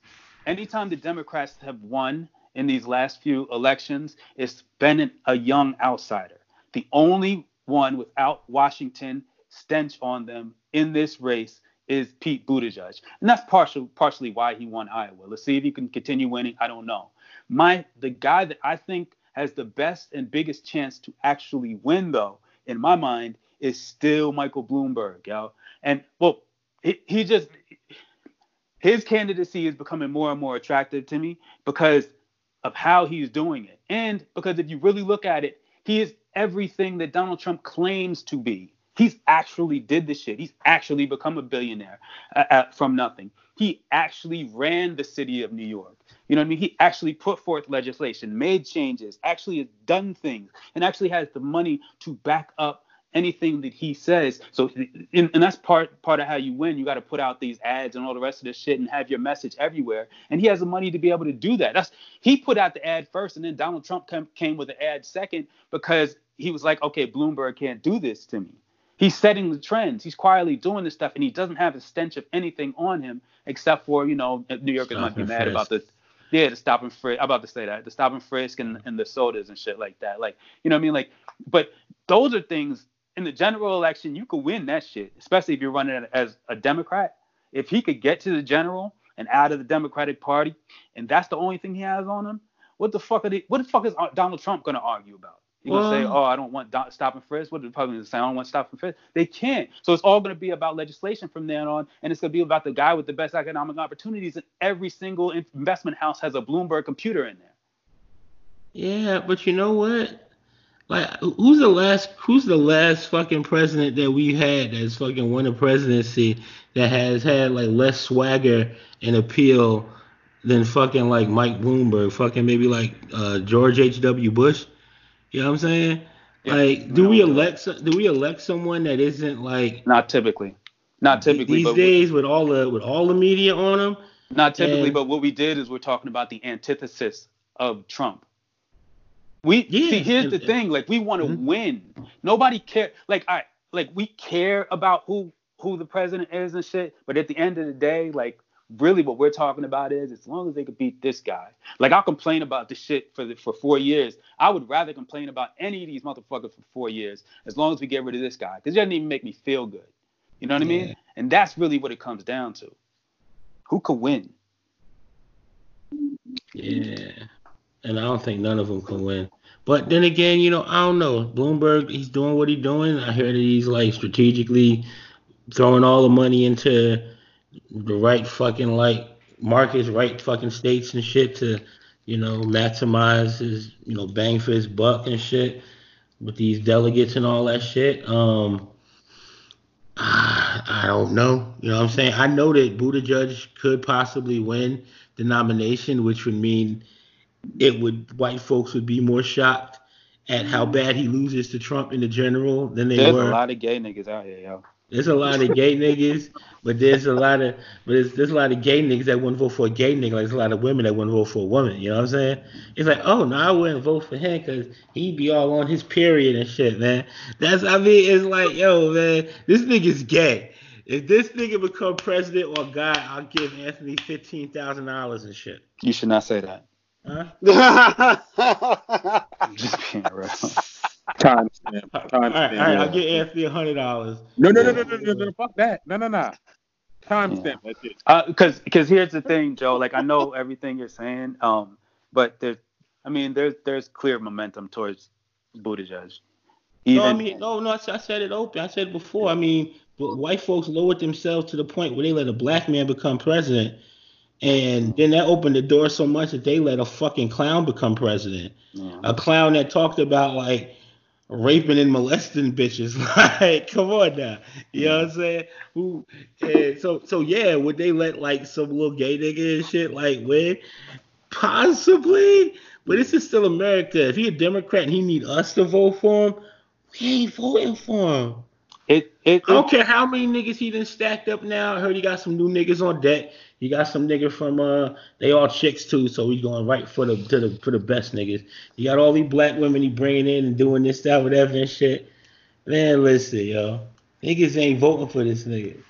Anytime the Democrats have won in these last few elections, it's been a young outsider. The only one without Washington stench on them in this race is Pete Buttigieg, and that's partial, partially why he won Iowa. Let's see if he can continue winning. I don't know. My the guy that I think has the best and biggest chance to actually win, though, in my mind, is still Michael Bloomberg, yo. And well, he, he just his candidacy is becoming more and more attractive to me because of how he's doing it. And because if you really look at it, he is everything that Donald Trump claims to be. He's actually did the shit. He's actually become a billionaire uh, uh, from nothing. He actually ran the city of New York. You know what I mean? He actually put forth legislation, made changes, actually has done things, and actually has the money to back up anything that he says. So, and, and that's part part of how you win. You got to put out these ads and all the rest of this shit and have your message everywhere. And he has the money to be able to do that. That's he put out the ad first, and then Donald Trump came, came with the ad second because he was like, okay, Bloomberg can't do this to me. He's setting the trends. He's quietly doing this stuff, and he doesn't have a stench of anything on him except for you know New Yorkers might be mad about the yeah, the stop and frisk. I'm about to say that the stop and frisk and, and the sodas and shit like that. Like, you know what I mean? Like, but those are things in the general election you could win that shit, especially if you're running as a Democrat. If he could get to the general and out of the Democratic Party, and that's the only thing he has on him, what the fuck are they? What the fuck is Donald Trump gonna argue about? You gonna say, "Oh, I don't want do- stop and frisk." What do the Republicans say? I don't want stop and frisk. They can't. So it's all gonna be about legislation from then on, and it's gonna be about the guy with the best economic opportunities. And every single investment house has a Bloomberg computer in there. Yeah, but you know what? Like, who's the last? Who's the last fucking president that we had that's fucking won a presidency that has had like less swagger and appeal than fucking like Mike Bloomberg? Fucking maybe like uh, George H. W. Bush. You know what I'm saying? Yeah, like, do we elect? so- Do we elect someone that isn't like Not typically. Not typically, these but days with all the with all the media on them? Not typically, And- but what we did is we're talking about the antithesis of Trump. We Yeah, see here's and- the thing, like we want to Mhm. win. Nobody care like I like we care about who who the president is and shit, but at the end of the day, like really what we're talking about is as long as they could beat this guy. Like I'll complain about this shit for the, for 4 years. I would rather complain about any of these motherfuckers for 4 years as long as we get rid of this guy cuz it doesn't even make me feel good. You know what I mean? And that's really what it comes down to. Who could win? Yeah, and I don't think none of them can win. But then again, you know, I don't know. Bloomberg, he's doing what he's doing. I heard that he's like strategically throwing all the money into the right fucking like markets, right fucking states and shit to, you know, maximize his, you know, bang for his buck and shit with these delegates and all that shit. Um, I, (sighs) I don't know. You know what I'm saying? I know that Buttigieg could possibly win the nomination, which would mean it would white folks would be more shocked at how bad he loses to Trump in the general than they There's were. a lot of gay niggas out here, yo. There's a lot of gay niggas, but there's a lot of but there's, there's a lot of gay niggas that wouldn't vote for a gay nigga. Like there's a lot of women that wouldn't vote for a woman. You know what I'm saying? It's like, oh no, I wouldn't vote for him because he'd be all on his period and shit, man. That's I mean, it's like, yo, man, this nigga's gay. If this nigga become president or guy, I'll give Anthony fifteen thousand dollars and shit. You should not say that. Huh? I'm (laughs) just being real. Timestamp. (laughs) All right, all right, I'll get Anthony a hundred dollars. No, no, no, no, no, no, no, fuck that. No, no, no. Timestamp that shit. because because here's the thing, Joe. Like I know everything you're saying, um, but there's, I mean, there's there's clear momentum towards Buttigieg. No, I mean, no, no. I said, I said it open. I said it before. I mean, but white folks lowered themselves to the point where they let a black man become president, and then that opened the door so much that they let a fucking clown become president. Yeah. A clown that talked about like raping and molesting bitches. (laughs) like, come on now. You know what I'm mm-hmm. saying? Who? And so, so yeah. Would they let like some little gay nigga and shit like win? Possibly. But this is still America. If he a Democrat and he need us to vote for him, we ain't voting for him. It it, I don't care how many niggas he done stacked up now. I heard he got some new niggas on deck. He got some nigga from uh they all chicks too, so he's going right for the to the for the best niggas. He got all these black women he bringing in and doing this, that, whatever and shit. Man, listen, yo. Niggas ain't voting for this nigga.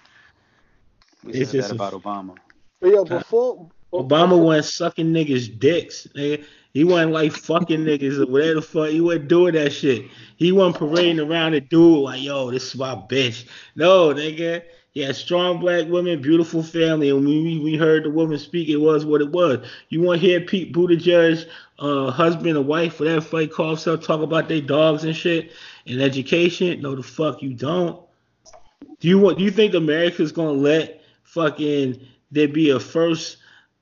We It's said just that a- about Obama. But yo, before Obama wasn't sucking niggas' dicks. Nigga. He wasn't like fucking niggas or whatever the fuck. He wasn't doing that shit. He wasn't parading around a dude like, yo, this is my bitch. No, nigga. He had strong black women, beautiful family, and when we, we heard the woman speak, it was what it was. You want to hear Pete Buttigieg, uh, husband or wife, whatever fight call himself, talk about their dogs and shit and education? No, the fuck you don't. Do you want? Do you think America's gonna let fucking there be a first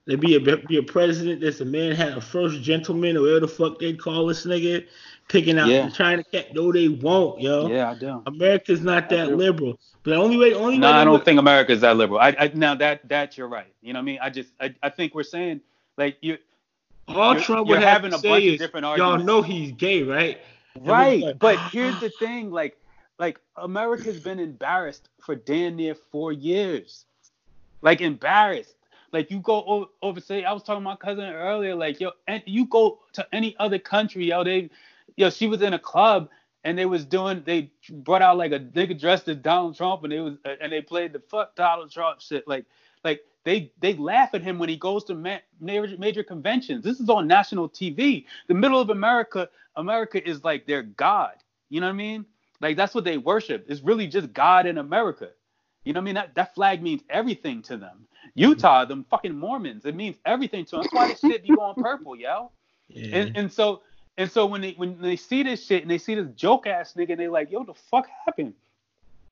there be a be a president that's a man had a first gentleman or whatever the fuck they call this nigga picking out Yeah. trying to catch no they won't yo Yeah, I do. America's not that liberal but the only way only no, way I don't would- think America is that liberal. I, I now that that you're right. You know what I mean? I just I, I think we're saying like you all you're- Trump would have having to a say bunch of is, y'all know he's gay right Right. like, But (gasps) here's the thing, like like America's been embarrassed for damn near four years. Like embarrassed. Like you go over, overseas. I was talking to my cousin earlier, like, yo, and you go to any other country, yo, they yo, she was in a club and they was doing they brought out like a nigga dressed as Donald Trump and they was and they played the fuck Donald Trump shit. Like like they they laugh at him when he goes to ma- major, major conventions. This is on national TV. The middle of America, America is like their god. You know what I mean? Like that's what they worship. It's really just God in America. You know what I mean? That that flag means everything to them. Utah, them fucking Mormons, it means everything to them. That's why this shit be going purple, yo. yeah. And and so and so when they when they see this shit and they see this joke ass nigga, and they like, yo, the fuck happened?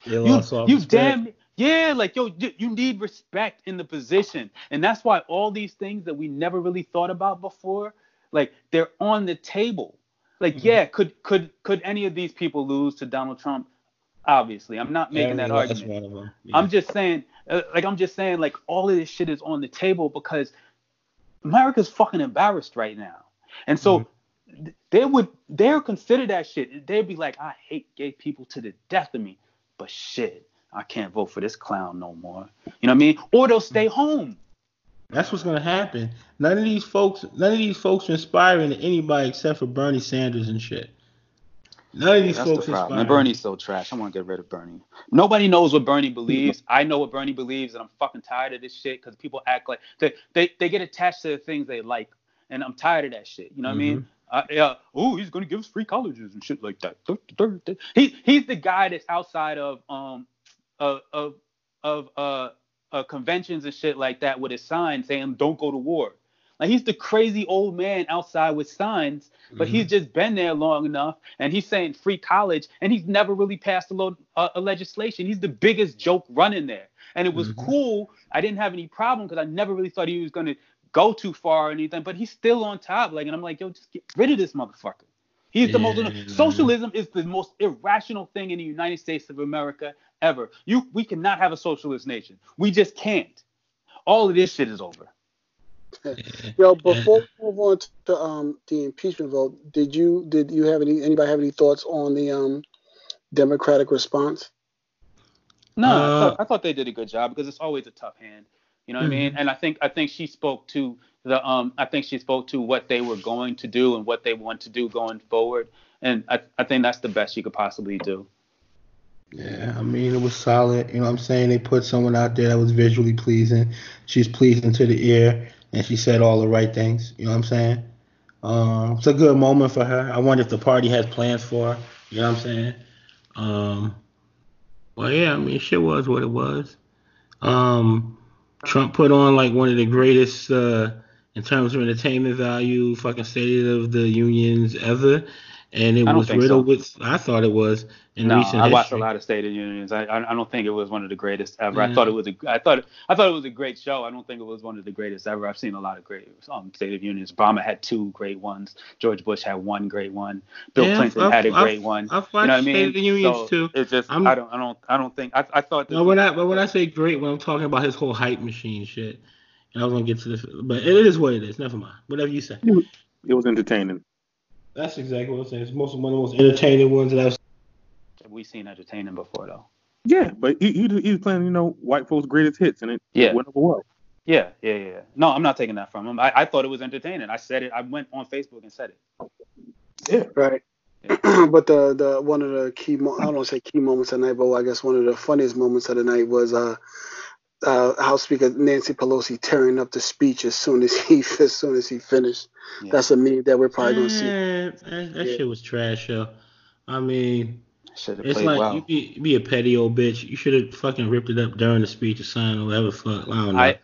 They You, you respect. damn yeah, like yo, you, you need respect in the position, and that's why all these things that we never really thought about before, like they're on the table. Like, Mm-hmm. yeah, could could could any of these people lose to Donald Trump? Obviously, I'm not making that Apparently, that's argument. one of them. Yeah. I'm just saying, like I'm just saying, like all of this shit is on the table because America's fucking embarrassed right now, and so Mm-hmm. they would they'll consider that shit. They'd be like, I hate gay people to the death of me, but shit, I can't vote for this clown no more. You know what I mean? Or they'll stay home. That's what's gonna happen. None of these folks, none of these folks are inspiring to anybody except for Bernie Sanders and shit. None of these That's the problem. And Bernie's so trash. I want to get rid of Bernie. Nobody knows what Bernie believes. I know what Bernie believes, and I'm fucking tired of this shit because people act like they, they they get attached to the things they like, and I'm tired of that shit. You know what I mean? Uh, yeah. Oh, he's gonna give us free colleges and shit like that. He he's the guy that's outside of um of of of uh, uh conventions and shit like that with his sign saying "Don't go to war." Like he's the crazy old man outside with signs, but he's just been there long enough, and he's saying free college, and he's never really passed a, lo- uh, a legislation. He's the biggest joke running there, and it was Mhm. cool. I didn't have any problem because I never really thought he was gonna go too far or anything, but he's still on top. Like, and I'm like, yo, just get rid of this motherfucker. He's the most socialism is the most irrational thing in the United States of America ever. You we cannot have a socialist nation. We just can't. All of this shit is over. (laughs) Yo, before we move on to um, the impeachment vote, did you did you have any anybody have any thoughts on the um, Democratic response? No, I, Uh, thought, I thought they did a good job because it's always a tough hand. You know what I mean? And I think I think she spoke to the um I think she spoke to what they were going to do and what they want to do going forward. And I, I think that's the best she could possibly do. Yeah, I mean it was solid. You know what I'm saying? They put someone out there that was visually pleasing. She's pleasing to the ear and she said all the right things. You know what I'm saying? Um, it's a good moment for her. I wonder if the party has plans for her. You know what I'm saying? Um, well, yeah, I mean, shit was what it was. Um, Trump put on like one of the greatest uh, in terms of entertainment value, fucking State of the Unions ever, and it was think riddled so. with. I thought it was in no, recent I watched a lot of State of the Unions. I, I I don't think it was one of the greatest ever. Yeah. I thought it was a I thought I thought it was a great show. I don't think it was one of the greatest ever. I've seen a lot of great um, State of Unions. Obama had two great ones. George Bush had one great one. Bill Yeah, Clinton I've- had a I've- great one. I've you know what I watched mean? State of the Unions So too. It's just I'm- I don't I don't I don't think I I thought No, when I but when I say great, when I'm talking about his whole hype machine shit, and I was gonna get to this, but it is what it is. Never mind. Whatever you say. It was entertaining. That's exactly what I'm saying. It's most one of the most entertaining ones that I've. we seen entertaining before though. Yeah, but he, he he was playing, you know, white folks' greatest hits, and it Yeah. went over well. Yeah, yeah, yeah. No, I'm not taking that from him. I, I thought it was entertaining. I said it. I went on Facebook and said it. Yeah. Right. Yeah. (clears throat) but the the one of the key mo- I don't want to say key moments of the night, but I guess one of the funniest moments of the night was uh, uh, House Speaker Nancy Pelosi tearing up the speech as soon as he (laughs) as soon as he finished. Yeah. That's a meme that we're probably gonna see. Man, that, that Yeah. shit was trash, yo. I mean, Should have it's like well. you be, you be a petty old bitch. You should have fucking ripped it up during the speech or something or whatever. Fuck, I don't know. I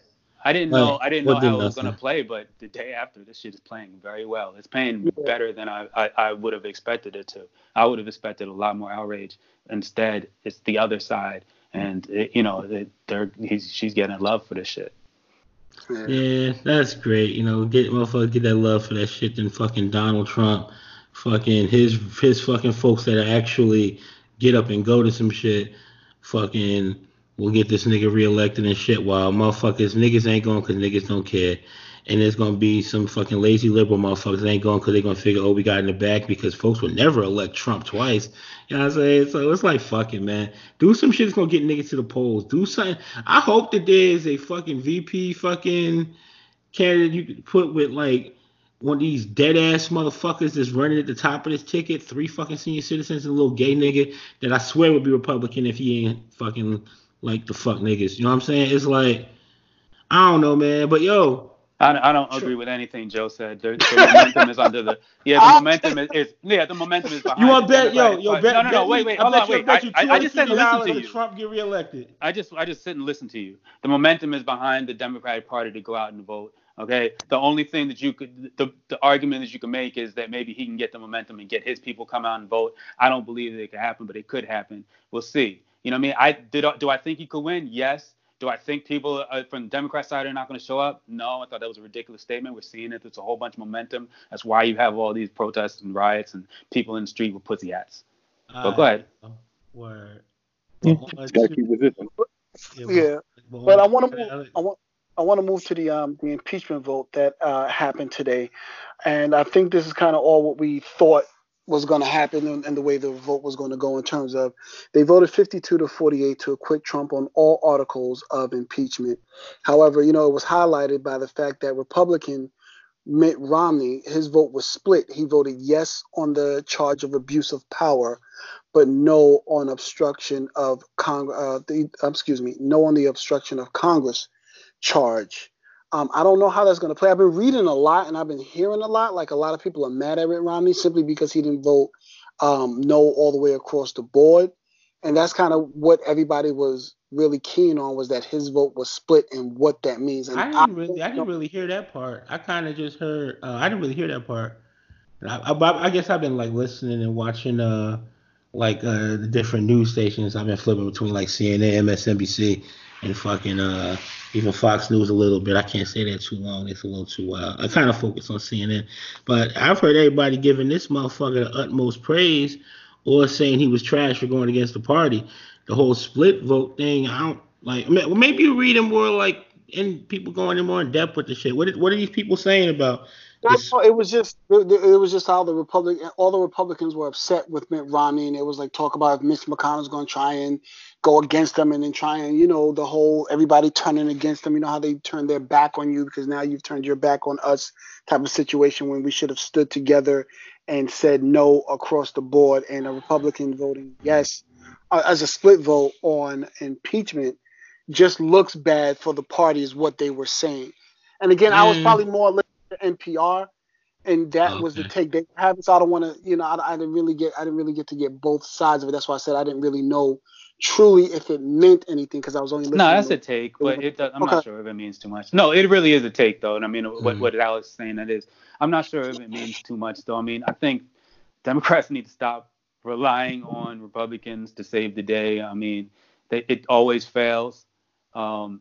I didn't Well, know I didn't know did how it was gonna play, but the day after, this shit is playing very well. It's playing better than I, I, I would have expected it to. I would have expected a lot more outrage. Instead, it's the other side, and it, you know, it, they're he's she's getting love for this shit. Yeah. That's great. You know, get motherfuckers get that love for that shit than fucking Donald Trump, fucking his his fucking folks that actually get up and go to some shit, fucking will get this nigga reelected and shit. While motherfuckers niggas ain't going because niggas don't care, and there's gonna be some fucking lazy liberal motherfuckers that ain't going because they're gonna figure oh we got in the back because folks would never elect Trump twice. You know what I'm saying? So it's like fucking man, do some shit that's gonna get niggas to the polls. Do something. I hope that there's a fucking VP fucking candidate you could put with like one of these dead ass motherfuckers that's running at the top of this ticket, three fucking senior citizens and a little gay nigga that I swear would be Republican if he ain't fucking like the fuck niggas. You know what I'm saying? It's like I don't know, man, but yo, I, I don't agree with anything Joe said. The, the momentum is under the yeah. The (laughs) momentum is, is yeah. The momentum is behind. you want bet, yo, yo, bet, No, no, no. Wait, wait. I Hold on. Wait. I, I, just said to listen to you. Trump get reelected. I just I just sit and listen to you. The momentum is behind the Democratic Party to go out and vote Okay, the only thing that you could, the, the argument that you can make is that maybe he can get the momentum and get his people come out and vote. I don't believe that it could happen, but it could happen. We'll see. You know what I mean? I did. Do I think he could win? Yes. Do I think people uh, from the Democrat side are not going to show up? No. I thought that was a ridiculous statement. We're seeing it. There's a whole bunch of momentum. That's why you have all these protests and riots and people in the street with pussy hats. Uh, but go ahead. Word. Yeah. yeah. But I want to move. I want. I want to move to the um, the impeachment vote that uh, happened today, and I think this is kind of all what we thought was going to happen and, and, the way the vote was going to go in terms of they voted 52 to 48 to acquit Trump on all articles of impeachment. However, you know it was highlighted by the fact that Republican Mitt Romney his vote was split. He voted yes on the charge of abuse of power, but no on obstruction of Congress. Uh, excuse me, no on the obstruction of Congress charge. Um, I don't know how that's going to play. I've been reading a lot and I've been hearing a lot. Like a lot of people are mad at Mitt Romney simply because he didn't vote um, no all the way across the board. And that's kind of what everybody was really keen on was that his vote was split and what that means. And I didn't really, I didn't really hear that part. I kind of just heard. Uh, I didn't really hear that part. I, I, I, guess I've been like listening and watching uh like uh the different news stations. I've been flipping between like CNN, MSNBC, and fucking uh even Fox News a little bit. I can't say that too long. It's a little too wild. I kind of focus on CNN, but I've heard everybody giving this motherfucker the utmost praise or saying he was trash for going against the party. The whole split vote thing, I don't like. Maybe you're reading more like and people going in more in depth with the shit. What what are these people saying about it was just it was just how the Republic all the Republicans were upset with Mitt Romney, and it was like talk about if Mitch McConnell's going to try and go against them, and then try and you know the whole everybody turning against them. You know how they turn their back on you because now you've turned your back on us type of situation when we should have stood together and said no across the board, and a Republican voting yes uh, as a split vote on impeachment just looks bad for the party is what they were saying. And again, mm. I was mm. probably more NPR, and that okay. was the take they have. So I don't want to, you know, I, I, didn't really get, I didn't really get to get both sides of it. That's why I said I didn't really know truly if it meant anything because I was only. No, that's a take, but it, I'm okay. not sure if it means too much. No, it really is a take though, and I mean, mm. what what Alex is saying that is, I'm not sure if it means too much though. I mean, I think Democrats need to stop relying on Republicans to save the day. I mean, they, it always fails. Um,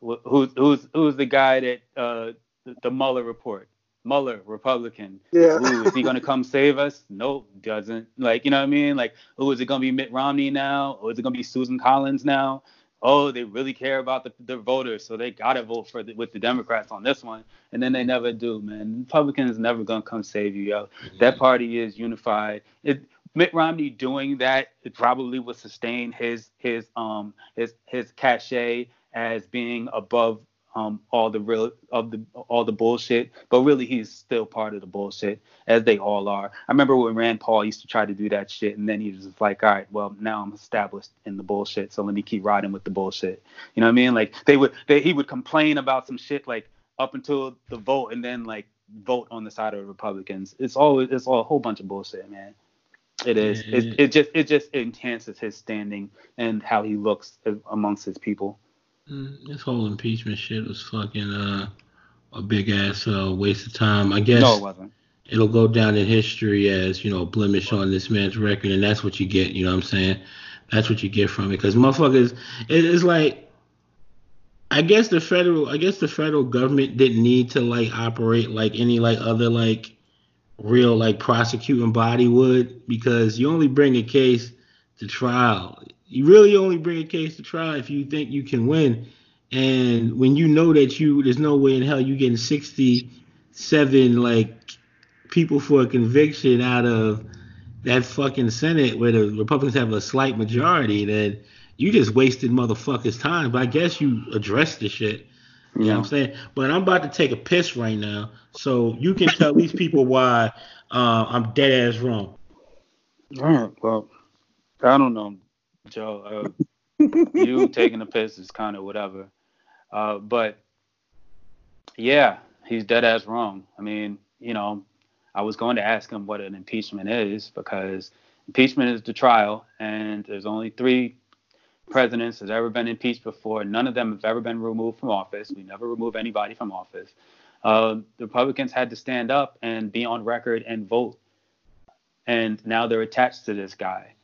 who's who's who's the guy that uh, the, the Mueller report. Mueller, Republican. Yeah. Ooh, is he gonna come save us? Nope, doesn't. Like, you know what I mean? Like, oh, is it gonna be Mitt Romney now? Or is it gonna be Susan Collins now? Oh, they really care about the, the voters, so they gotta vote for the, with the Democrats on this one, and then they never do, man. Republicans never gonna come save you, yo. That party is unified. It, Mitt Romney doing that it probably would sustain his his um his his cachet as being above um, all the real of the all the bullshit, but really he's still part of the bullshit, as they all are. I remember when Rand Paul used to try to do that shit, and then he was like, all right, well now I'm established in the bullshit, so let me keep riding with the bullshit. You know what I mean? Like they would, they, he would complain about some shit like up until the vote, and then like vote on the side of the Republicans. It's always it's all a whole bunch of bullshit, man. It is. It, it just it just enhances his standing and how he looks amongst his people. Mm, this whole impeachment shit was fucking uh, a big ass uh, waste of time. I guess. No, it wasn't. It'll go down in history as you know blemish on this man's record, and that's what you get. You know what I'm saying? That's what you get from it, because motherfuckers, it is like. I guess the federal, I guess the federal government didn't need to like operate like any like other like real like prosecuting body would, because you only bring a case to trial you really only bring a case to trial if you think you can win. And when you know that you there's no way in hell you getting 67 like people for a conviction out of that fucking Senate where the Republicans have a slight majority, then you just wasted motherfuckers' time. But I guess you addressed the shit. You yeah. know what I'm saying? But I'm about to take a piss right now, so you can tell these people why uh, I'm dead ass wrong. All right. Well, I don't know. Joe. Uh, (laughs) you taking a piss is kind of whatever. Uh, but yeah, he's dead ass wrong. I mean, you know, I was going to ask him what an impeachment is because impeachment is the trial, and there's only three presidents that's ever been impeached before. None of them have ever been removed from office. We never remove anybody from office. uh, the Republicans had to stand up and be on record and vote. And now they're attached to this guy.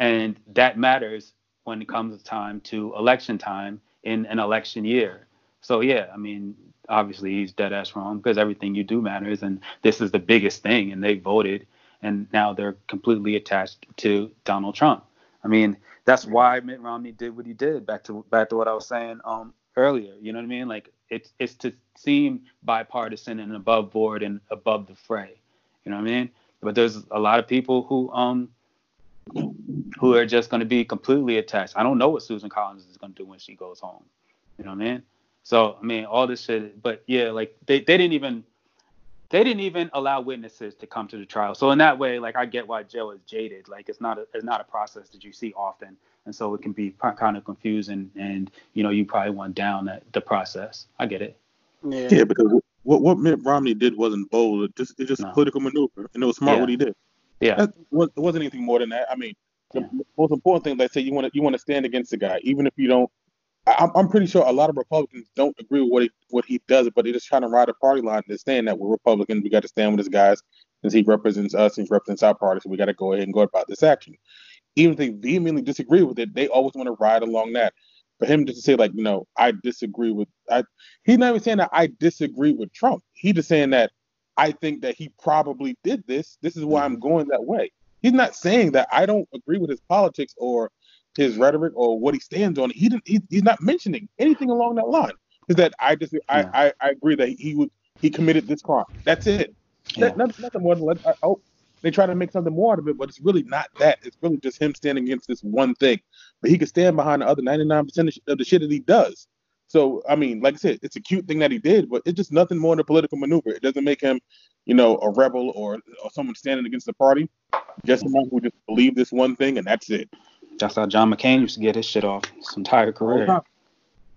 And that matters when it comes time to election time in an election year. So, yeah, I mean, obviously he's dead ass wrong because everything you do matters. And this is the biggest thing. And they voted. And now they're completely attached to Donald Trump. I mean, that's why Mitt Romney did what he did. Back to back to what I was saying um, earlier. You know what I mean? Like it's it's to seem bipartisan and above board and above the fray. You know what I mean? But there's a lot of people who um who are just going to be completely attached. I don't know what Susan Collins is going to do when she goes home. You know what I mean? So I mean, all this shit. But yeah, like they, they didn't even they didn't even allow witnesses to come to the trial. So in that way, like I get why Joe is jaded. Like it's not a it's not a process that you see often, and so it can be kind of confusing. And you know, you probably want down that the process. I get it. Yeah, yeah because what what Mitt Romney did wasn't bold. It just it's just no. political maneuver, and it was smart yeah. what he did. Yeah, it wasn't anything more than that. I mean, the yeah. most important thing, let's say you want to you want to stand against the guy, even if you don't I'm, I'm pretty sure a lot of Republicans don't agree with what he what he does, but they're just trying to ride a party line. They're saying that we're Republicans, we got to stand with this guy since he represents us and he represents our party, so we got to go ahead and go about this action. Even if they vehemently disagree with it, they always want to ride along that. For him just to say like, know, I disagree with, I, he's not even saying that I disagree with Trump. He's just saying that I think that he probably did this. This is why I'm mm-hmm. going that way. He's not saying that I don't agree with his politics or his rhetoric or what he stands on. He didn't. He, he's not mentioning anything along that line. Is that I just I, yeah. I, I agree that he would he committed this crime. That's it. Yeah. That, nothing, nothing more than let. I, oh, they try to make something more out of it, but it's really not that. It's really just him standing against this one thing. But he can stand behind the other 99% of the shit that he does. So I mean, like I said, it's a cute thing that he did, but it's just nothing more than a political maneuver. It doesn't make him, you know, a rebel or, or someone standing against the party. Just someone who just believe this one thing, and that's it. That's how John McCain used to get his shit off his entire career.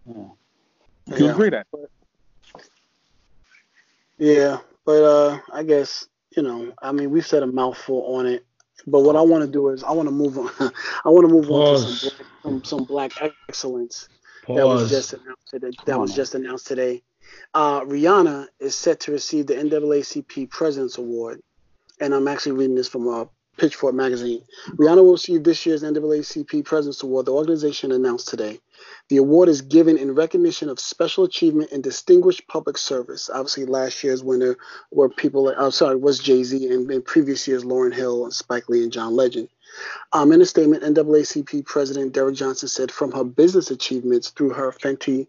Yeah. You agree that? Yeah, but uh, I guess you know, I mean, we've said a mouthful on it, but what I want to do is I want to move on. (laughs) I want to move Pause. on to some black, some, some black excellence Pause. that was just announced today. That was just announced today. Uh, Rihanna is set to receive the NAACP President's Award, and I'm actually reading this from a Pitchfork magazine. Rihanna will receive this year's NAACP President's Award. The organization announced today. The award is given in recognition of special achievement and distinguished public service. Obviously, last year's winner were people. Like I'm uh, sorry, was Jay Z, and in previous years, Lauryn Hill, and Spike Lee, and John Legend. Um, in a statement, NAACP President Derrick Johnson said, "From her business achievements through her Fenty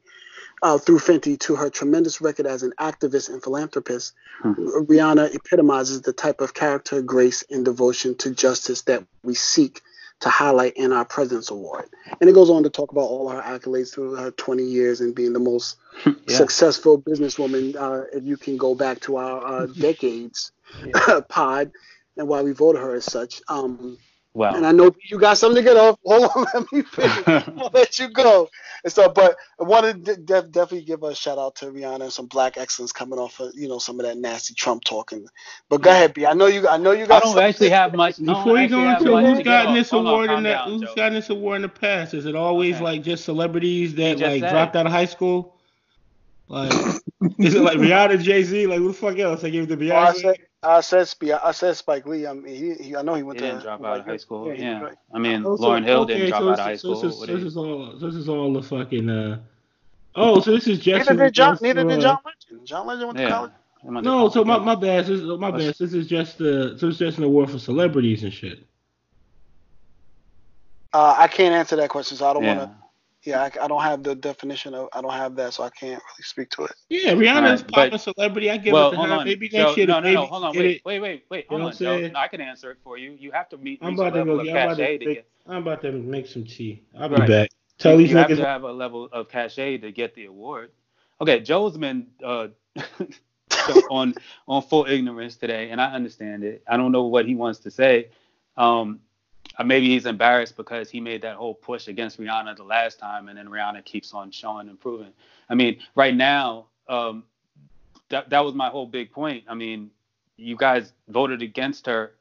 uh, through Fenty to her tremendous record as an activist and philanthropist, mm-hmm. Rihanna epitomizes the type of character, grace, and devotion to justice that we seek to highlight in our President's Award. And it goes on to talk about all her accolades through her 20 years and being the most (laughs) yeah. successful businesswoman, uh, if you can go back to our uh, (laughs) decades (laughs) pod and why we voted her as such. Um, Wow. And I know you got something to get off. (laughs) Hold on, let me finish. (laughs) I'll let you go. And so, but I wanted to de- definitely give a shout out to Rihanna and some black excellence coming off of you know some of that nasty Trump talking. But go ahead, B. I know you. I know you got. I don't actually have much. Before you go into who's gotten this award in the who's gotten this award in the past, is it always okay. like just celebrities that like said. dropped out of high school? Like, is it like Rihanna, Jay Z? Like, who the fuck else? I gave it to oh, Beyonce. I said I said Spike Lee. I mean, he, he I know he went he to. didn't drop out of high school. Yeah, yeah. Right. I mean, oh, so, Lauryn Hill okay, didn't drop so out of high school. So this, is, this is all. This is all the fucking. Uh, oh, so this is just. Neither did John. Neither did John Legend. John Legend went yeah. to college. No, so my, my bad. This is, my bad. This is just the. So it's just an award for celebrities and shit. Uh, I can't answer that question, so I don't yeah. want to yeah, I, I, don't have the definition of I don't have that, so I can't really speak to it. Yeah, Rihanna's right, popular celebrity. I give well, it to her. On. Maybe next year. No, no, no, hold on, wait, wait, wait, wait, hold on, Joe. No, I can answer it for you. You have to meet. I'm about to go. Yeah, I'm about to, make, I'm about to make some tea. I'll be right. back. Tell you, you have to have a level of cachet to get the award. Okay, Joe's been uh, (laughs) on on full ignorance today, and I understand it. I don't know what he wants to say. Um, maybe he's embarrassed because he made that whole push against Rihanna the last time, and then Rihanna keeps on showing and proving. I mean, right now, um, that that was my whole big point. I mean, you guys voted against her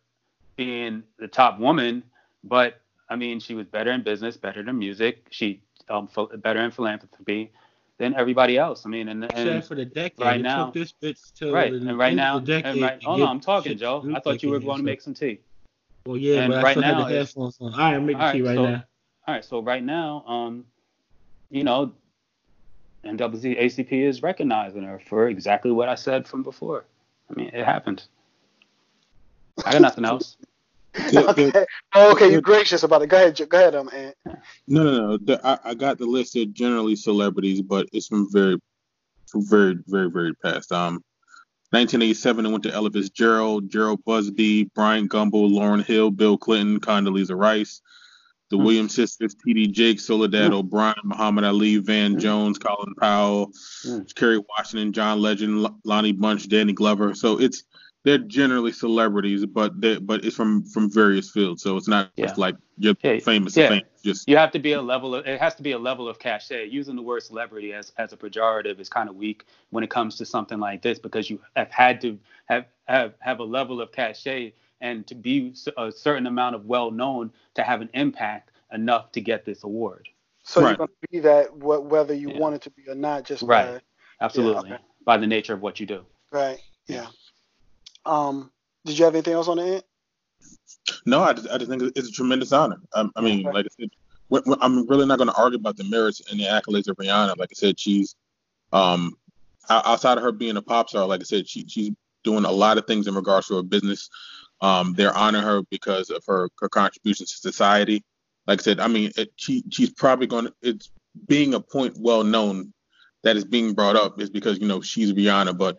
being the top woman, but I mean, she was better in business, better in music, she um, better in philanthropy. than everybody else. I mean, and, and Except for the decade. right now- this bitch till right, and right now, and right, hold on, I'm talking, Joe. I thought you were going to make some tea. Well, yeah, and but I right still now had the headphones on. All right, I'm making All tea right, right so- now. All right, so right now, um, you know, NWC ACP is recognizing her for exactly what I said from before. I mean, it happened. I got nothing else. (laughs) The- the- okay. Oh, okay, you're gracious about it. Go ahead, go ahead, um, Ant. No, no, no. The, I, I got the list. They're generally celebrities, but it's from very, very, very, very past. Um, 1987, I went to Ella Fitzgerald, Gerald Busby, Bryant Gumbel, Lauryn Hill, Bill Clinton, Condoleezza Rice, the Hmm. Williams sisters, T.D. Jakes, Soledad Hmm. O'Brien, Muhammad Ali, Van Hmm. Jones, Colin Powell, Hmm. Kerry Washington, John Legend, Lonnie Bunch, Danny Glover. So it's they're generally celebrities, but they but it's from from various fields. So it's not just like you're Yeah, famous, yeah. and famous. Just You have to be a level of it has to be a level of cachet. Using the word celebrity as as a pejorative is kind of weak when it comes to something like this because you have had to have have have a level of cachet and to be a certain amount of well known to have an impact enough to get this award. So you're going to be that wh- whether you Yeah. want it to be or not, just Right. by Absolutely. okay. By the nature of what you do. right. Yeah. Um, did you have anything else on the end? No, I just, I just think it's a tremendous honor. I, I mean, Okay. like I said, I'm really not going to argue about the merits and the accolades of Rihanna. Like I said, she's um outside of her being a pop star. Like I said, she, she's doing a lot of things in regards to her business. Um, they're honoring her because of her her contributions to society. Like I said, I mean, it, she she's probably going to it's being a point well known that is being brought up is because you know she's Rihanna, but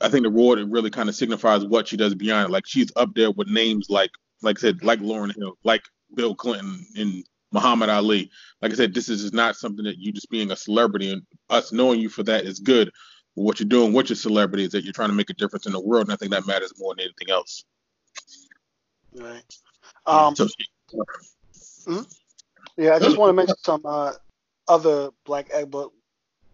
I think the award really kind of signifies what she does beyond. it. Like she's up there with names like like I said, like Lauryn Hill, like Bill Clinton and Muhammad Ali. Like I said, this is not something that you just being a celebrity and us knowing you for that is good. But what you're doing with your celebrity is that you're trying to make a difference in the world, and I think that matters more than anything else. Right. Um, So, yeah, I just want to mention some uh, other black but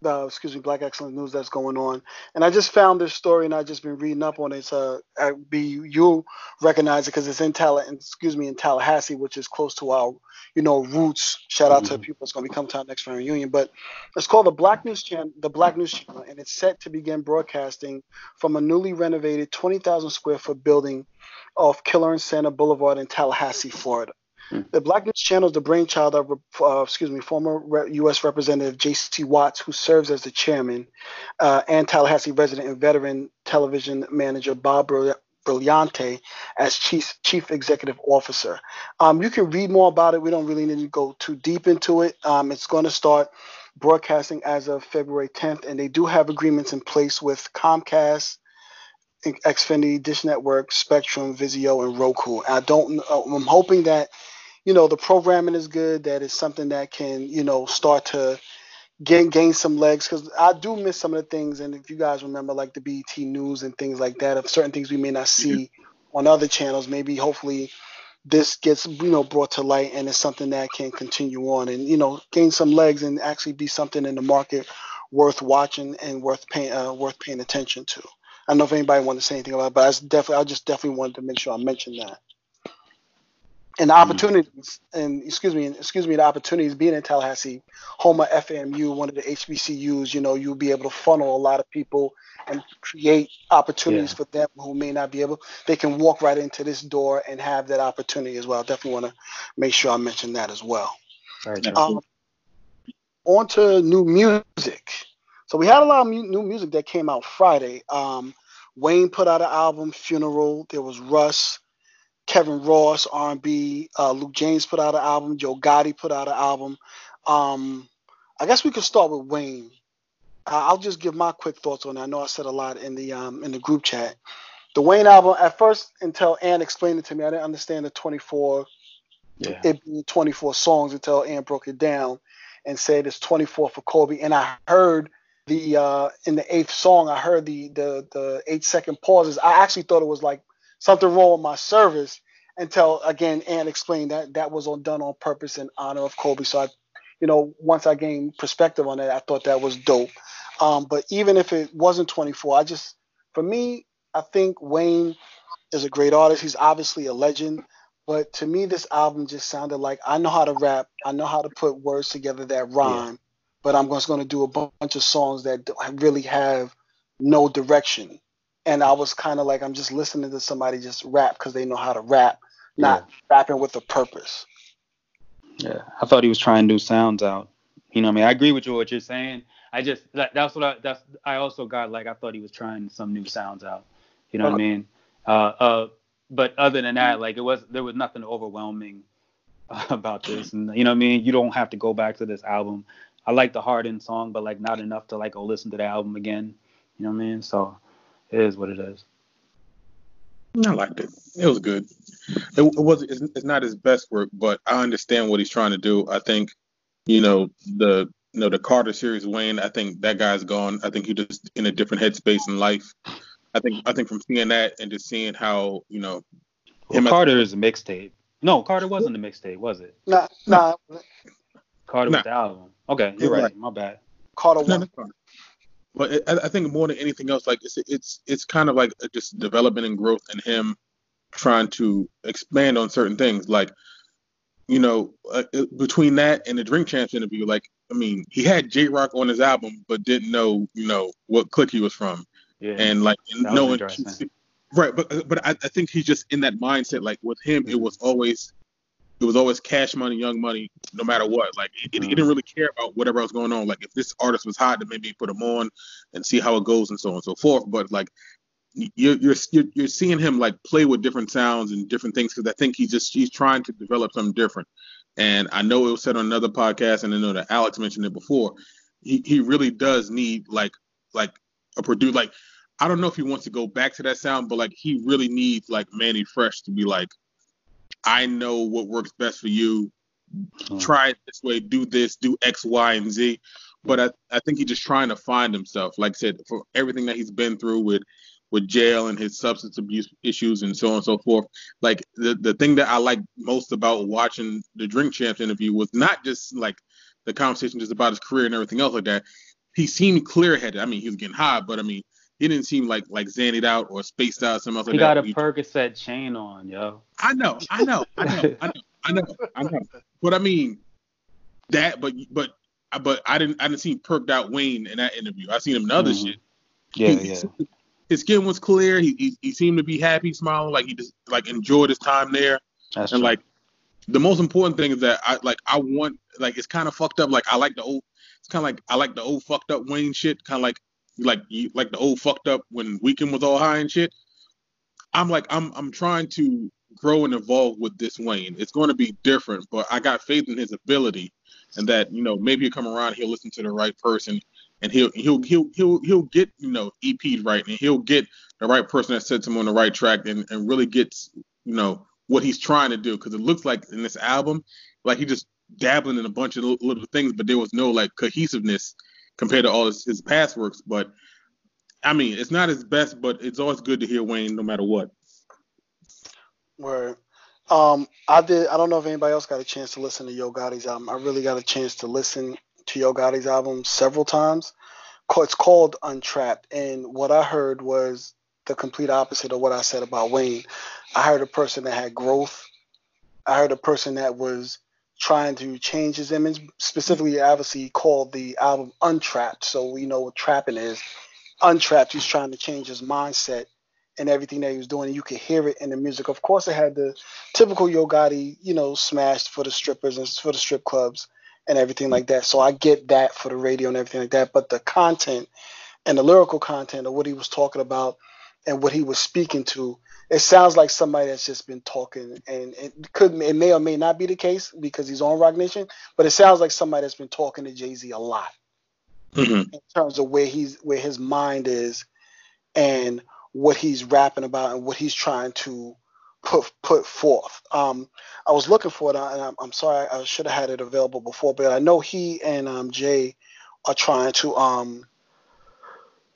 uh, excuse me, black excellence news that's going on. And I just found this story, and I've just been reading up on it. Uh, I- be you'll recognize it because it's in Tall, excuse me, in Tallahassee, which is close to our, you know, roots. Shout out to the people that's going to be coming to our next reunion. But it's called the Black News Channel, the Black News Channel, and it's set to begin broadcasting from a newly renovated 20,000 square foot building off Killer and Santa Boulevard in Tallahassee, Florida. The Black News Channel is the brainchild of, uh, excuse me, former U.S. Representative J.C. Watts, who serves as the chairman, uh, and Tallahassee resident and veteran television manager Bob Brill- Brillante as chief chief executive officer. Um, you can read more about it. We don't really need to go too deep into it. Um, it's going to start broadcasting as of February 10th, and they do have agreements in place with Comcast, Xfinity, Dish Network, Spectrum, Vizio, and Roku. I don't. uh, I'm hoping that you know the programming is good. That is something that can you know start to gain gain some legs because I do miss some of the things. And if you guys remember, like the BET News and things like that, of certain things we may not see on other channels, maybe hopefully this gets you know brought to light and it's something that can continue on and you know gain some legs and actually be something in the market worth watching and worth paying uh, worth paying attention to. I don't know if anybody wanted to say anything about it, but I definitely I just definitely wanted to make sure I mentioned that. And the opportunities, and excuse me, excuse me, the opportunities being in Tallahassee, home of FAMU, one of the HBCUs, you know, you'll be able to funnel a lot of people and create opportunities Yeah. for them who may not be able. They can walk right into this door and have that opportunity as well. Definitely want to make sure I mention that as well. Very Um, on to new music. So we had a lot of mu- new music that came out Friday. Um, Wayne put out an album, Funeral. There was Russ, Kevin Ross, R&B. Uh, Luke James put out an album. Yo Gotti put out an album. Um, I guess we could start with Wayne. Uh, I'll just give my quick thoughts on it. I know I said a lot in the um, in the group chat. The Wayne album, at first, until Ann explained it to me, I didn't understand the 24 Yeah. it being 24 songs until Ann broke it down and said it's 24 for Kobe. And I heard the uh, in the eighth song, I heard the the the eight second pauses. I actually thought it was like something wrong with my service until again Ann explained that that was on done on purpose in honor of Kobe. So I, you know, once I gained perspective on that, I thought that was dope. Um, but even if it wasn't 24, I just for me, I think Wayne is a great artist. He's obviously a legend. But to me, this album just sounded like I know how to rap. I know how to put words together that rhyme. but I'm just going to do a bunch of songs that really have no direction. And I was kind of like, I'm just listening to somebody just rap because they know how to rap, not yeah. rapping with a purpose. Yeah, I thought he was trying new sounds out. You know, what I mean, I agree with you what you're saying. I just that, that's what I that's I also got like I thought he was trying some new sounds out. You know what I mean? Uh, uh, but other than that, like it was there was nothing overwhelming (laughs) about this, and you know what I mean. You don't have to go back to this album. I like the Harden song, but like not enough to like go listen to the album again. You know what I mean? So it is what it is. I liked it. It was good. It, it was. It's, it's not his best work, but I understand what he's trying to do. I think, you know, the you know the Carter series Wayne. I think that guy's gone. I think he's just in a different headspace in life. I think I think from seeing that and just seeing how you know. Well, Carter is a mixtape. No, Carter wasn't a mixtape, was it? Nah, nah. Carter nah. was the album. Okay, you're right. right. My bad. Carter one. But it, I think more than anything else, like it's it's it's kind of like just development and growth in him trying to expand on certain things. Like, you know, uh, between that and the Drink Champs interview, like, I mean, he had Jay Rock on his album, but didn't know, you know, what clique he was from. Yeah. And like knowing, right? But but I, I think he's just in that mindset. Like with him, mm-hmm. it was always it was always cash money, young money, no matter what. Like it, mm. it, didn't really care about whatever was going on. Like if this artist was hot, then maybe put him on and see how it goes and so on and so forth. But like you're you're you're seeing him like play with different sounds and different things because I think he's just he's trying to develop something different. And I know it was said on another podcast, and I know that Alex mentioned it before. He he really does need like like a producer like I don't know if he wants to go back to that sound, but like he really needs like Mannie Fresh to be like I know what works best for you. Try it this way, do this, do X, Y, and Z. But I, I think he's just trying to find himself. Like I said, for everything that he's been through with with jail and his substance abuse issues and so on and so forth. Like the the thing that I like most about watching the Drink Champs interview was not just like the conversation just about his career and everything else like that. He seemed clear headed. I mean, he was getting high, but I mean, he didn't seem like like zannied out or spaced out or something else he like that. He got a Percocet chain on, yo. I know, I know, I know, I know, I know, I know. But I mean that, but but but I didn't I didn't see perked out Wayne in that interview. I seen him in other mm-hmm. shit. Yeah, he, yeah. His skin was clear. He, he, he seemed to be happy, smiling, like he just like enjoyed his time there. That's and true. like the most important thing is that I like I want like it's kind of fucked up. Like I like the old. It's kind of like I like the old fucked up Wayne shit. Kind of like like like the old fucked up when Weeknd was all high and shit. I'm like I'm I'm trying to grow and evolve with this Wayne. It's going to be different, but I got faith in his ability, and that you know maybe he'll come around, he'll listen to the right person, and he'll he'll he'll he'll he'll get you know EPs right, and he'll get the right person that sets him on the right track, and and really gets you know what he's trying to do. Because it looks like in this album, like he just dabbling in a bunch of little things, but there was no like cohesiveness compared to all his, his past works. But I mean, it's not his best, but it's always good to hear Wayne no matter what. Word. Um, I did. I don't know if anybody else got a chance to listen to Yo Gotti's album. I really got a chance to listen to Yo Gotti's album several times. It's called Untrapped, and what I heard was the complete opposite of what I said about Wayne. I heard a person that had growth. I heard a person that was trying to change his image. Specifically, obviously, called the album Untrapped, so we know what trapping is. Untrapped, he's trying to change his mindset and everything that he was doing. And you could hear it in the music. Of course, it had the typical Yo Gotti, you know, smashed for the strippers and for the strip clubs and everything like that. So I get that for the radio and everything like that. But the content and the lyrical content of what he was talking about and what he was speaking to it sounds like somebody that's just been talking, and it could it may or may not be the case because he's on Roc Nation, but it sounds like somebody that's been talking to Jay Z a lot mm-hmm. in terms of where he's where his mind is and what he's rapping about and what he's trying to put put forth. Um, I was looking for it, and I'm, I'm sorry I should have had it available before, but I know he and um, Jay are trying to um,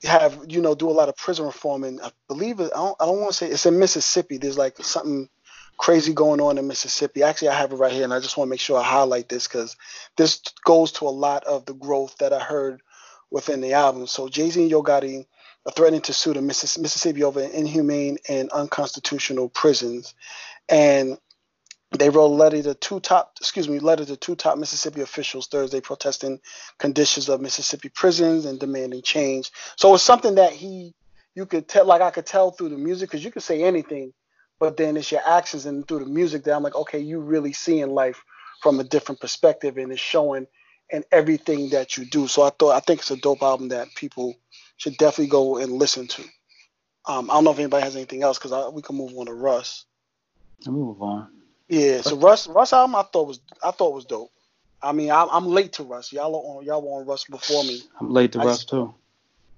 have you know do a lot of prison reform and I believe it, I don't, I don't want to say it's in Mississippi. There's like something crazy going on in Mississippi. Actually, I have it right here, and I just want to make sure I highlight this because this goes to a lot of the growth that I heard within the album. So Jay Z and Yo Gotti are threatening to sue the Missis- Mississippi over inhumane and unconstitutional prisons, and They wrote a letter to two top, excuse me, letter to two top Mississippi officials Thursday protesting conditions of Mississippi prisons and demanding change. So it's something that he, you could tell, like I could tell through the music, because you could say anything, but then it's your actions and through the music that I'm like, okay, you really seeing life from a different perspective, and it's showing in everything that you do. So I thought, I think it's a dope album that people should definitely go and listen to. Um, I don't know if anybody has anything else because we can move on to Russ. I'll move on. Yeah, so Russ Russ album I thought was I thought was dope. I mean I, am late to Russ. Y'all are on y'all were on Russ before me. I'm late to I Russ too.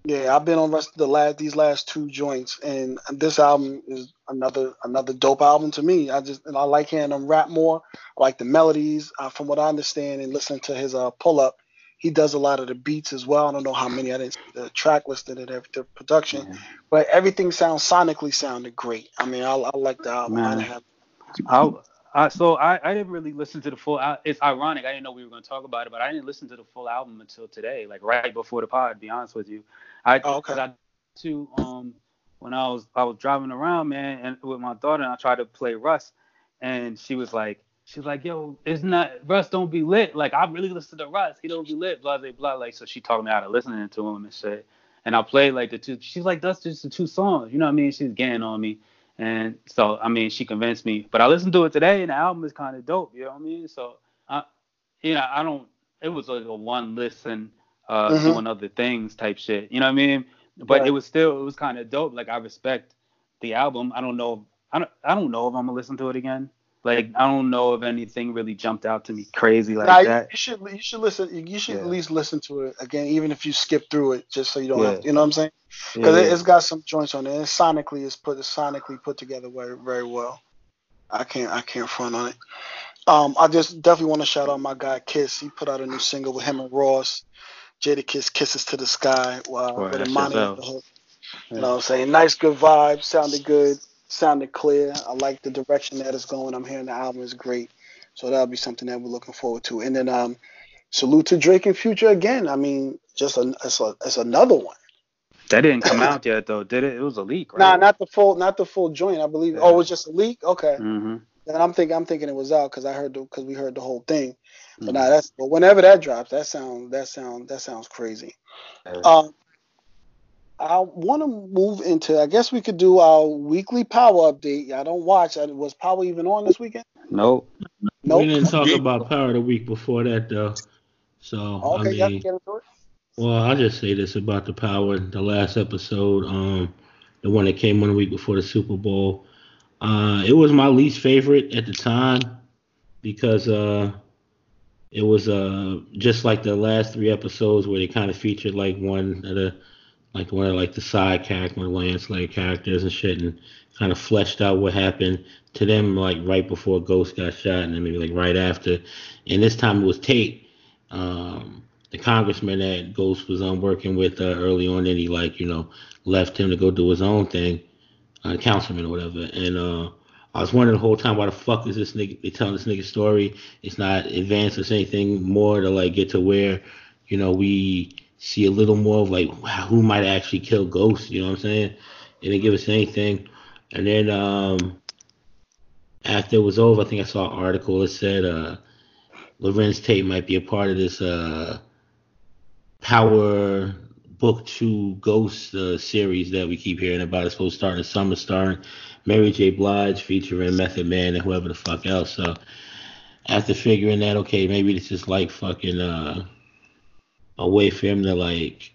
Yeah, I've been on Russ the last these last two joints, and this album is another another dope album to me. I just and I like hearing him rap more. I like the melodies. Uh, from what I understand and listening to his uh, pull up, he does a lot of the beats as well. I don't know how many I didn't the track listed and the production, yeah. but everything sounds sonically sounded great. I mean, I, I like the album. I have. I, I, so I, I didn't really listen to the full. It's ironic. I didn't know we were going to talk about it, but I didn't listen to the full album until today, like right before the pod. To be honest with you, I oh, okay. I, to um when I was I was driving around, man, and with my daughter, and I tried to play Russ, and she was like, she was like, yo, it's not Russ don't be lit. Like I really listen to Russ. He don't be lit, blah blah blah. Like so she taught me how to listening to him and shit. And I played like the two. She's like, that's just the two songs. You know what I mean? She's getting on me. And so, I mean, she convinced me. But I listened to it today, and the album is kind of dope. You know what I mean? So, I, you know, I don't. It was like a one listen, uh, mm-hmm. doing other things type shit. You know what I mean? But right. it was still, it was kind of dope. Like I respect the album. I don't know. I don't. I don't know if I'm gonna listen to it again. Like I don't know if anything really jumped out to me crazy like nah, that. You should you should listen. You should yeah. at least listen to it again, even if you skip through it, just so you don't yeah. have. You know what I'm saying? Because yeah. it, has got some joints on it. And sonically, it's put it's sonically put together very very well. I can't I can't front on it. Um, I just definitely want to shout out my guy Kiss. He put out a new single with him and Ross. Jadakiss kisses to the sky. Wow, uh, with Imani. You know what I'm saying? Nice, good vibe. Sounded good sounded clear. I like the direction that it's going. I'm hearing the album is great. So that'll be something that we're looking forward to. And then um, salute to Drake and Future again. I mean, just a, it's, a, it's another one. That didn't come out yet though, did it? It was a leak, right? Nah, not the full, not the full joint. I believe. Yeah. Oh, it was just a leak. Okay. Mm-hmm. Then I'm thinking, I'm thinking it was out because I heard because we heard the whole thing. But mm-hmm. nah, that's but whenever that drops, that sounds that sound that sounds crazy. Um, I want to move into. I guess we could do our weekly power update. I don't watch. That. Was power even on this weekend? Nope. Nope. We didn't talk about power the week before that though. So okay, I mean, well, I'll just say this about the power. The last episode, um, the one that came on the week before the Super Bowl, uh, it was my least favorite at the time because uh, it was uh just like the last three episodes where they kind of featured like one of the like one of like the side character, one of characters and shit, and kind of fleshed out what happened to them like right before Ghost got shot, and then maybe like right after. And this time it was Tate, um, the congressman that Ghost was on working with uh, early on. Then he like you know left him to go do his own thing, uh, councilman or whatever. And uh, I was wondering the whole time why the fuck is this nigga they telling this nigga story? It's not advanced or anything more to like get to where you know we see a little more of like who might actually kill Ghost. You know what I'm saying? They didn't give us anything. And then um, after it was over, I think I saw an article that said uh, Larenz Tate might be a part of this uh, Power Book Two Ghost uh, series that we keep hearing about. It's supposed to start in the summer, starring Mary J. Blige, featuring Method Man and whoever the fuck else. So after figuring that, okay, maybe this is like fucking uh, a way for him to like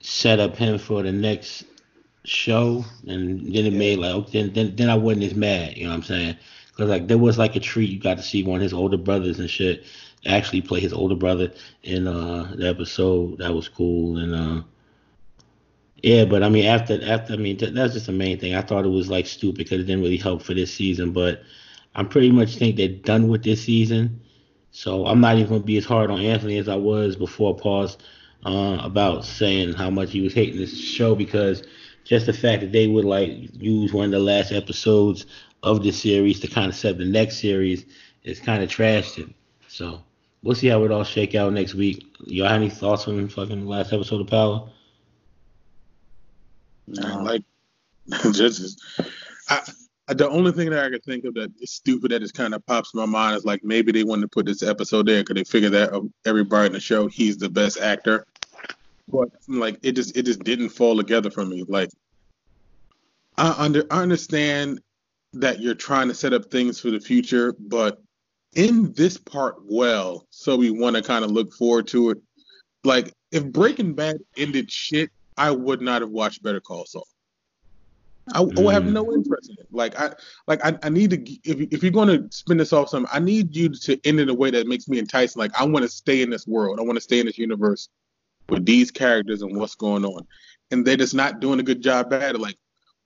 set up him for the next show, and then it yeah. made like then, then then I wasn't as mad. You know what I'm saying? Because like there was like a treat you got to see one of his older brothers and shit actually play his older brother in uh the episode. That was cool and uh yeah, but I mean after after I mean that's just the main thing. I thought it was like stupid because it didn't really help for this season, but I'm pretty much think they're done with this season. So I'm not even gonna be as hard on Anthony as I was before pause uh, about saying how much he was hating this show because just the fact that they would like use one of the last episodes of this series to kind of set the next series is kind of trashed it. So we'll see how it all shake out next week. Y'all have any thoughts on the fucking last episode of Power? No. Like (laughs) just I the only thing that I could think of that is stupid that just kind of pops in my mind is like maybe they wanted to put this episode there because they figure that of everybody in the show he's the best actor, but like it just it just didn't fall together for me. Like I under I understand that you're trying to set up things for the future, but in this part well, so we want to kind of look forward to it. Like if Breaking Bad ended shit, I would not have watched Better Call Saul. I, I would have mm. no interest in it. Like I like I, I need to if if you're going to spin this off something, I need you to end in a way that makes me enticing. Like I want to stay in this world. I want to stay in this universe with these characters and what's going on. And they're just not doing a good job at it. Like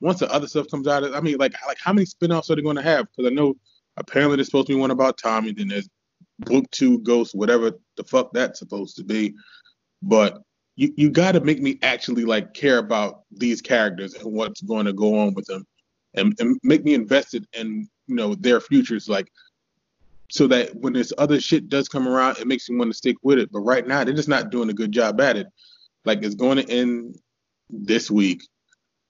once the other stuff comes out, I mean, like like how many spin-offs are they going to have? Because I know apparently there's supposed to be one about Tommy. Then there's Book Two, Ghost, whatever the fuck that's supposed to be. But you you got to make me actually like care about these characters and what's going to go on with them, and, and make me invested in you know their futures, like so that when this other shit does come around, it makes me want to stick with it. But right now, they're just not doing a good job at it. Like it's going to end this week.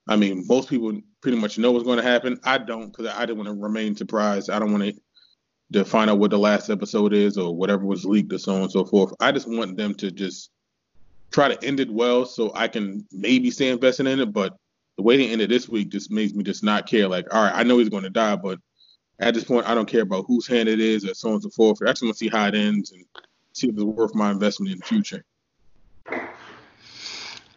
I mean, most people pretty much know what's going to happen. I don't because I didn't want to remain surprised. I don't want to to find out what the last episode is or whatever was leaked or so on and so forth. I just want them to just try to end it well so I can maybe stay invested in it. But the way they ended this week just makes me just not care. Like, all right, I know he's going to die, but at this point, I don't care about whose hand it is or so on and so forth. I just want to see how it ends and see if it's worth my investment in the future.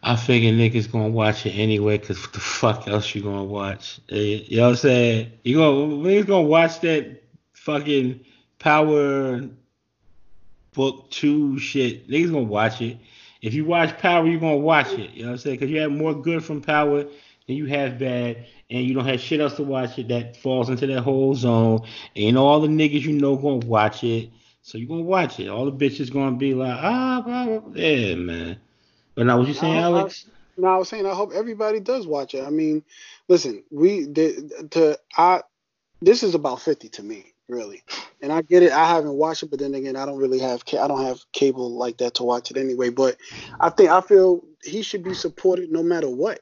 I figure niggas gonna watch it anyway, cause what the fuck else you gonna watch? Eh, you know what I'm saying? You gonna niggas gonna watch that fucking Power Book Two shit? Niggas gonna watch it. If you watch Power, you're gonna watch it. You know what I'm saying? Cause you have more good from Power than you have bad, and you don't have shit else to watch it that falls into that whole zone. And all the niggas you know gonna watch it, so you're gonna watch it. All the bitches gonna be like, ah, blah, blah, blah. yeah, man. But now, what you saying, Alex? No, I was saying I hope everybody does watch it. I mean, listen, we the, to I this is about fifty to me, really. And I get it. I haven't watched it, but then again, I don't really have I don't have cable like that to watch it anyway. But I think I feel he should be supported no matter what.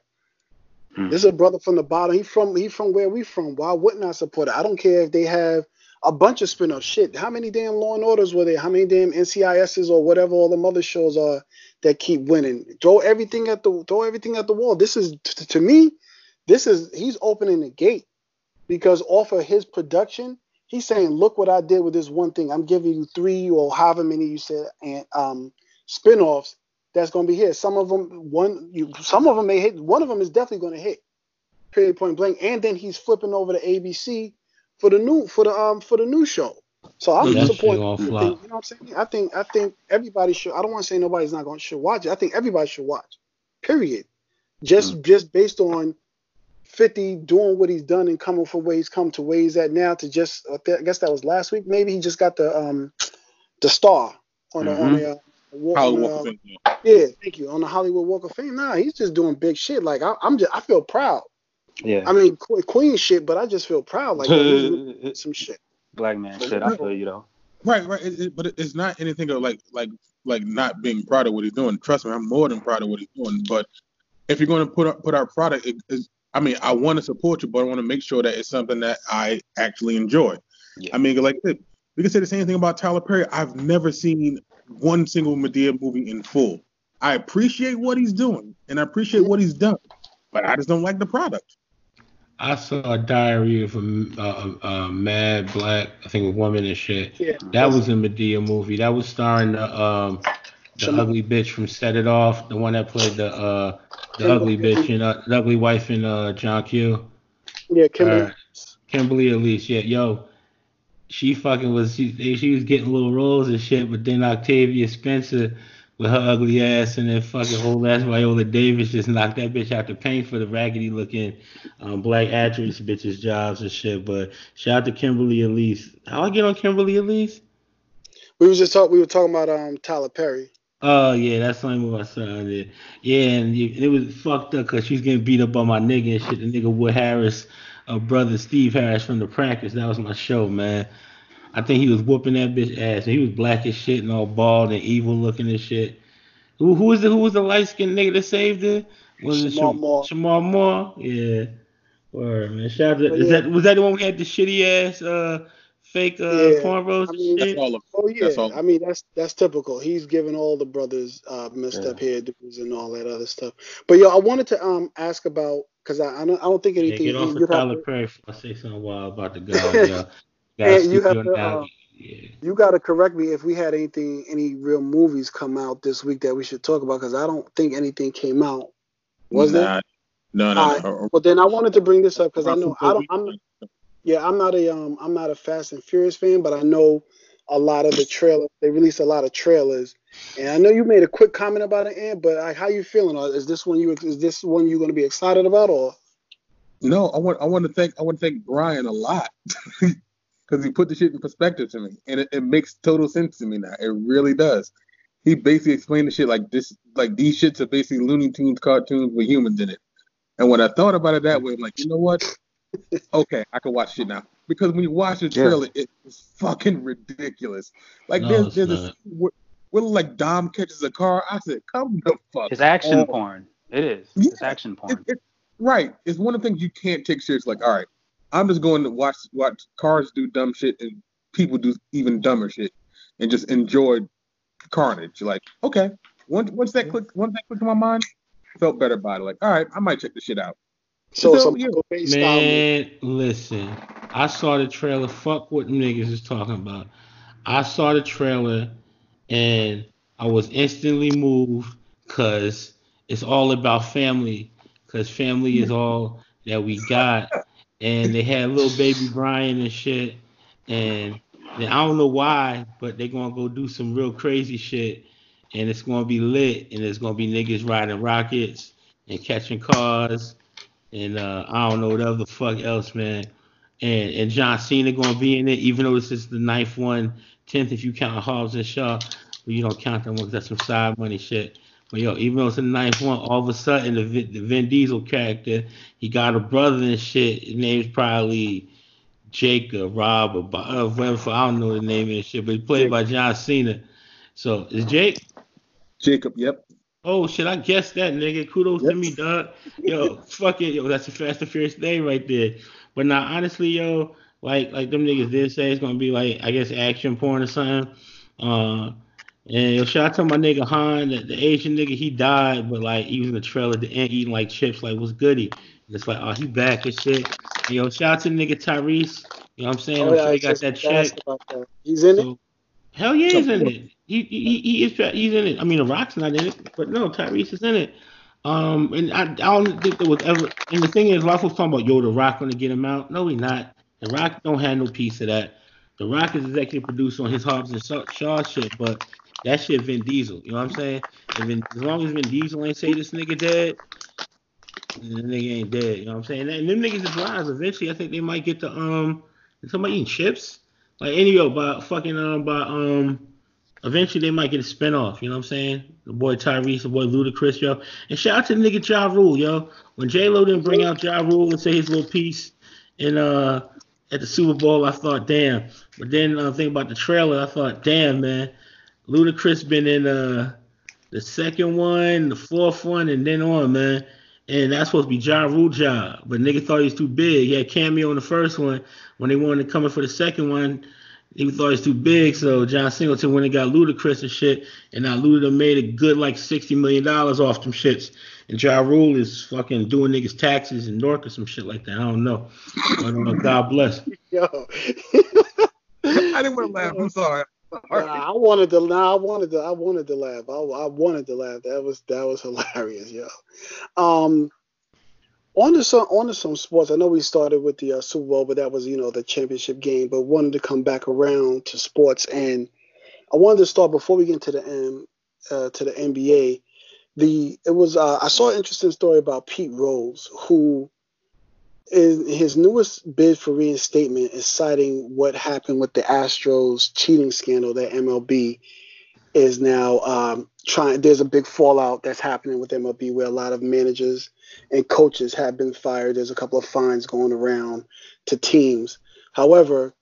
Hmm. This is a brother from the bottom. He from he from where we from. Why wouldn't I support it? I don't care if they have a bunch of spin-off shit. How many damn Law and Orders were there? How many damn NCISs or whatever all the mother shows are that keep winning? Throw everything at the throw everything at the wall. This is to me, this is he's opening the gate because off of his production, he's saying, look what I did with this one thing. I'm giving you three or however many you said and um spin-offs that's going to be here. Some of them one you some of them may hit. One of them is definitely going to hit. Period point blank. And then he's flipping over to ABC for the new for the um for the new show. So I'm shit supporting. gonna I think- flop. You know what I'm saying? I think I think everybody should. I don't want to say nobody's not going to should watch it. I think everybody should watch. Period. Just Mm. just based on 50 doing what he's done and coming from where he's come to where he's at now to just I guess that was last week. Maybe he just got the um the star on the Mm-hmm. the uh, wa- Hollywood on, uh, thing, yeah, thank you. On the Hollywood Walk of Fame. Nah, he's just doing big shit. Like I, I'm just I feel proud. Yeah. I mean que- Queen shit, but I just feel proud. Like yo, he's doing (laughs) some shit. Black man shit. I feel you though. Right, right. It, it- but it's not anything of like like like not being proud of what he's doing. Trust me, I'm more than proud of what he's doing. But if you're going to put out, put our product, it, it's, I mean, I want to support you, but I want to make sure that it's something that I actually enjoy. Yeah. I mean, like we can say the same thing about Tyler Perry. I've never seen one single Madea movie in full. I appreciate what he's doing and I appreciate what he's done, but I just don't like the product. I saw a diary of a uh, uh, mad black, I think a woman and shit. Yeah. That was a Madea movie. That was starring the um the Shema- ugly bitch from Set It Off, the one that played the uh the Kimberly- ugly bitch in uh, the ugly wife in uh John Q. Yeah, Kimberly. Uh, Kimberly Elise, yeah, yo, she fucking was she, she was getting little roles and shit, but then Octavia Spencer with her ugly ass and then fucking old ass Viola Davis just knocked that bitch out the paint for the raggedy looking um, black actress bitches jobs and shit. But shout out to Kimberly Elise. How I get on Kimberly Elise? we was just talking. We were talking about um Tyler Perry. Oh yeah, that's the only one I saw on there. Yeah, and you, it was fucked up because she was getting beat up by my nigga and shit. The nigga Wood Harris, uh, brother Steve Harris from the practice. That was my show, man. I think he was whooping that bitch ass. And he was black as shit and all bald and evil looking and shit. Who who was the who was the light skinned nigga that saved her? Was it Shemar Sham- Moore. Shemar Moore? Yeah. Word, man. Shout out to, is yeah. that was that the one we had the shitty ass uh fake uh yeah. cornrows I mean, shit? All of, oh yeah, I mean that's that's typical. He's giving all the brothers uh messed yeah. up hairdos and all that other stuff. But yo, I wanted to um ask about because I I don't, I don't think anything. Yeah, get off of Tyler Perry I say something wild about (laughs) the guy. yeah. and you have to, uh, yeah. you got to correct me if we had anything, any real movies come out this week that we should talk about because I don't think anything came out. Was nah, there? No, no. Right. no. Well, then I wanted to bring this up because I know I don't. I'm, yeah, I'm not a um, I'm not a Fast and Furious fan, but I know a lot of the trailers. They released a lot of trailers, and I know you made a quick comment about it, and but how you feeling? Is this one you is this one you going to be excited about, or? No, I want I want to thank I want to thank Brian a lot (laughs) because he put the shit in perspective to me, and it, it makes total sense to me now. It really does. He basically explained the shit like this, like these shits are basically Looney Tunes cartoons with humans in it. And when I thought about it that way, I'm like, you know what? Okay, I can watch it now. Because when you watch the trailer, yeah. it's fucking ridiculous. Like no, there's there's a where, where, like Dom catches a car. I said, come the fuck. It's action porn. It is. Yeah, it's action porn. It, it, right. It's one of the things you can't take serious. Like, all right, I'm just going to watch watch cars do dumb shit and people do even dumber shit and just enjoy carnage. Like, okay, once once that click once that clicked in my mind, felt better about it. Like, all right, I might check this shit out. So, so man, listen, I saw the trailer. Fuck what niggas is talking about. I saw the trailer and I was instantly moved because it's all about family. Because family is all that we got. And they had little baby Brian and shit. And I don't know why, but they're gonna go do some real crazy shit and it's gonna be lit, and there's gonna be niggas riding rockets and catching cars, and uh, I don't know whatever the fuck else, man. And and John Cena gonna be in it, even though this is the ninth one, tenth if you count Hobbs and Shaw, but you don't count them because that's some side money shit. But yo, even though it's the ninth one, all of a sudden the, the Vin Diesel character, he got a brother and shit. His name's probably Jake or Rob or uh, whatever. I don't know the name and shit, but he's played by John Cena. So is Jake? Jacob, yep. Oh shit, I guessed that nigga. Kudos yep. to me, dog. Yo, (laughs) fuck it, yo, that's a fast and furious day right there. But now honestly, yo, like like them niggas did say it's gonna be like I guess action porn or something. Uh and yo, shout out to my nigga Han, the, the, Asian nigga, he died, but like he was in the trailer the end eating like chips, like what's goody? And it's like, oh, he back and shit. And, yo, shout out to nigga Tyrese. You know what I'm saying? Oh, I'm yeah, sure he got that check. That. He's in so, it. Hell yeah, he's in it. He, he, he is he's in it. I mean, The Rock's not in it, but no, Tyrese is in it. Um, and I, I don't think there was ever. And the thing is, of folks talking about yo, The Rock gonna get him out. No, he not. The Rock don't have no piece of that. The Rock is executive producer on his Hobbs and Shaw shit, but that shit Vin Diesel. You know what I'm saying? And as long as Vin Diesel ain't say this nigga dead, the nigga ain't dead. You know what I'm saying? And them niggas is lies. Eventually, I think they might get to um. Somebody eating chips. Like any yo, by fucking um by um eventually they might get a spinoff, you know what I'm saying? The boy Tyrese, the boy Ludacris, yo. And shout out to the nigga Ja Rule, yo. When J Lo didn't bring out Ja Rule and say his little piece in uh at the Super Bowl, I thought, damn. But then uh, think about the trailer, I thought, damn, man. Ludacris been in uh the second one, the fourth one, and then on, man. And that's supposed to be Ja Rule job. But nigga thought he was too big. He had cameo in the first one when they wanted to come in for the second one, he thought he was too big. So John Singleton went and got Ludacris and shit, and now Luda made a good like sixty million dollars off them shits. And Ja Rule is fucking doing niggas taxes in Nork or some shit like that. I don't know. But uh, God bless. (laughs) Yo. I didn't want to laugh. I'm sorry. Nah, I wanted to. Nah, I wanted to. I wanted to laugh. I, I wanted to laugh. That was that was hilarious, yo. Um, on to some on to some sports. I know we started with the uh, Super Bowl, but that was you know the championship game. But wanted to come back around to sports, and I wanted to start before we get to the M uh, to the NBA. The it was uh, I saw an interesting story about Pete Rose, who in his newest bid for reinstatement is citing what happened with the Astros cheating scandal that MLB is now um, trying. There's a big fallout that's happening with MLB where a lot of managers and coaches have been fired. There's a couple of fines going around to teams. However,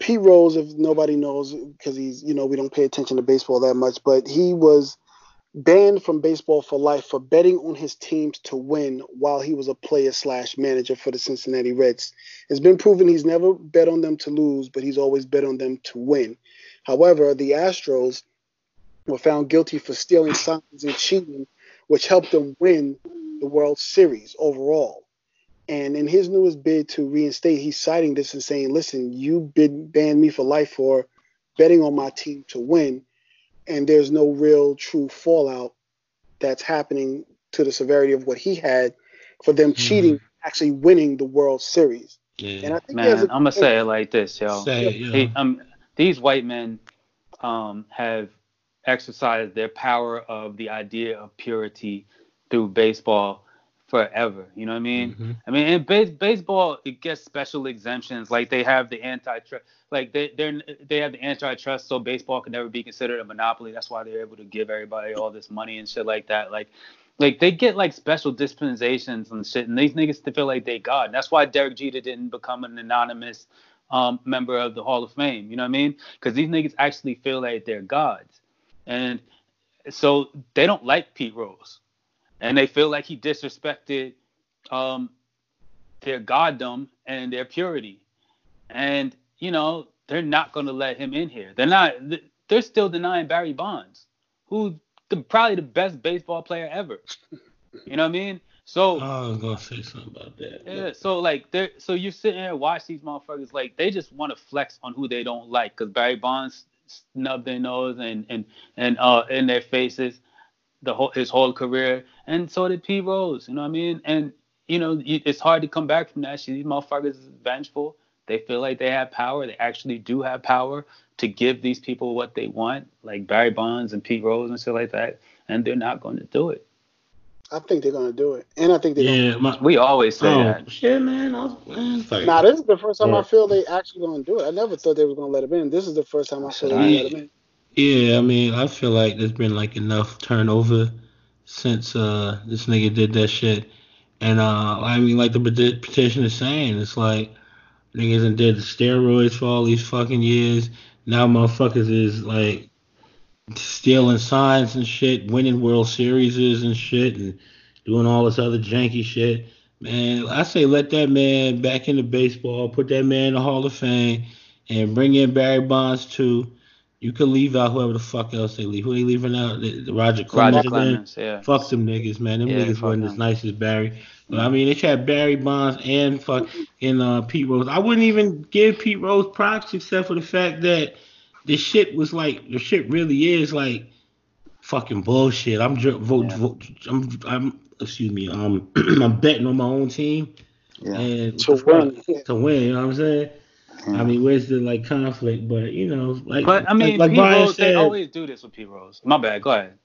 Pete Rose, if nobody knows, because he's, you know, we don't pay attention to baseball that much, but he was banned from baseball for life for betting on his teams to win while he was a player slash manager for the Cincinnati Reds. It's been proven he's never bet on them to lose, but he's always bet on them to win. However, the Astros were found guilty for stealing signs and cheating, which helped them win the World Series overall. And in his newest bid to reinstate, he's citing this and saying, listen, you bid, banned me for life for betting on my team to win and there's no real true fallout that's happening to the severity of what he had for them mm-hmm. cheating, actually winning the World Series. Yeah. And I think man, I'm gonna say it like this, yo. Say it, yo. He, um, these white men um, have exercised their power of the idea of purity through baseball forever. You know what I mean? Mm-hmm. I mean, in base, baseball, it gets special exemptions. Like they have the antitrust, like they they they have the antitrust, so baseball can never be considered a monopoly. That's why they're able to give everybody all this money and shit like that. Like. Like they get like special dispensations and shit, and these niggas feel like they God. And that's why Derek Jeter didn't become an anonymous um, member of the Hall of Fame. You know what I mean? Because these niggas actually feel like they're gods, and so they don't like Pete Rose and they feel like he disrespected um, their goddom and their purity. And you know they're not going to let him in here. They're not. They're still denying Barry Bonds, who the, probably the best baseball player ever. (laughs) You know what I mean? So I was gonna say something about that. Yeah. So like they're so you're sitting there watch these motherfuckers like they just want to flex on who they don't like because Barry Bonds snubbed their nose and and and uh in their faces the whole his whole career, and so did P Rose. You know what I mean? And you know it's hard to come back from that. Shit. These motherfuckers is vengeful. They feel like they have power. They actually do have power to give these people what they want, like Barry Bonds and Pete Rose and shit like that, and they're not going to do it. I think they're gonna do it, and I think they're yeah. Gonna... My, we always say oh, that. Shit, man. I was, man like, nah, this is the first time yeah. I feel they actually gonna do it. I never thought they were gonna let him in. This is the first time I feel they yeah. let him in. Yeah, I mean, I feel like there's been like enough turnover since uh this nigga did that shit. And uh I mean, like the petition is saying, it's like niggas and did the steroids for all these fucking years. Now motherfuckers is like stealing signs and shit, winning World Series and shit, and doing all this other janky shit. Man, I say let that man back into baseball, put that man in the Hall of Fame, and bring in Barry Bonds too you could leave out whoever the fuck else they leave. Who they leaving out? Roger Clemens. Roger Clemens, yeah. Fuck them niggas, man. Them yeah, niggas wasn't as nice as Barry. But I mean, they had Barry Bonds and fucking uh, Pete Rose. I wouldn't even give Pete Rose props except for the fact that the shit was like the shit really is like fucking bullshit. I'm vote, yeah. vote I'm I'm excuse me. Um, (clears throat) I'm betting on my own team. Yeah. And to win. To win, you know what I'm saying? Mm. I mean, where's the like conflict? But you know, like but I mean, like, like Brian Rose, said, they always do this with P Rose. My bad. Go ahead.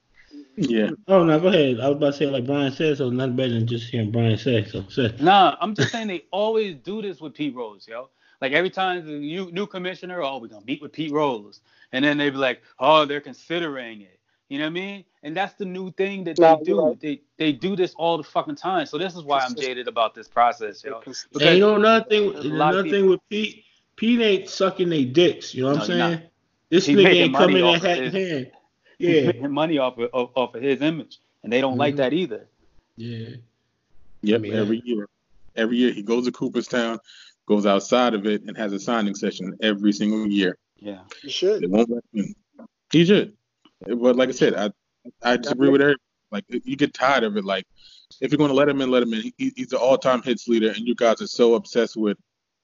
Yeah. Oh no, go ahead. I was about to say like Brian said, so nothing better than just hearing Brian say. So say. Nah, I'm just saying they always do this with P Rose, yo. Like every time the new new commissioner, oh, we're gonna meet with Pete Rose, and then they be like, oh, they're considering it. You know what I mean? And that's the new thing that they do. Right. They they do this all the fucking time. So this is why I'm jaded about this process, yo. Because and you know another thing, another thing with Pete Pete ain't sucking they dicks. You know what no, I'm saying? This He's nigga ain't coming in hat in hand. Yeah, He's making money off of, off of his image, and they don't mm-hmm. like that either. Yeah. Yep. Yeah. Every year, every year he goes to Cooperstown, goes outside of it, and has a signing session every single year. Yeah. He should. They won't let him. He should. But like I said, I I disagree with everybody. Like you get tired of it. Like if you're going to let him in, let him in. He, he's the all-time hits leader, and you guys are so obsessed with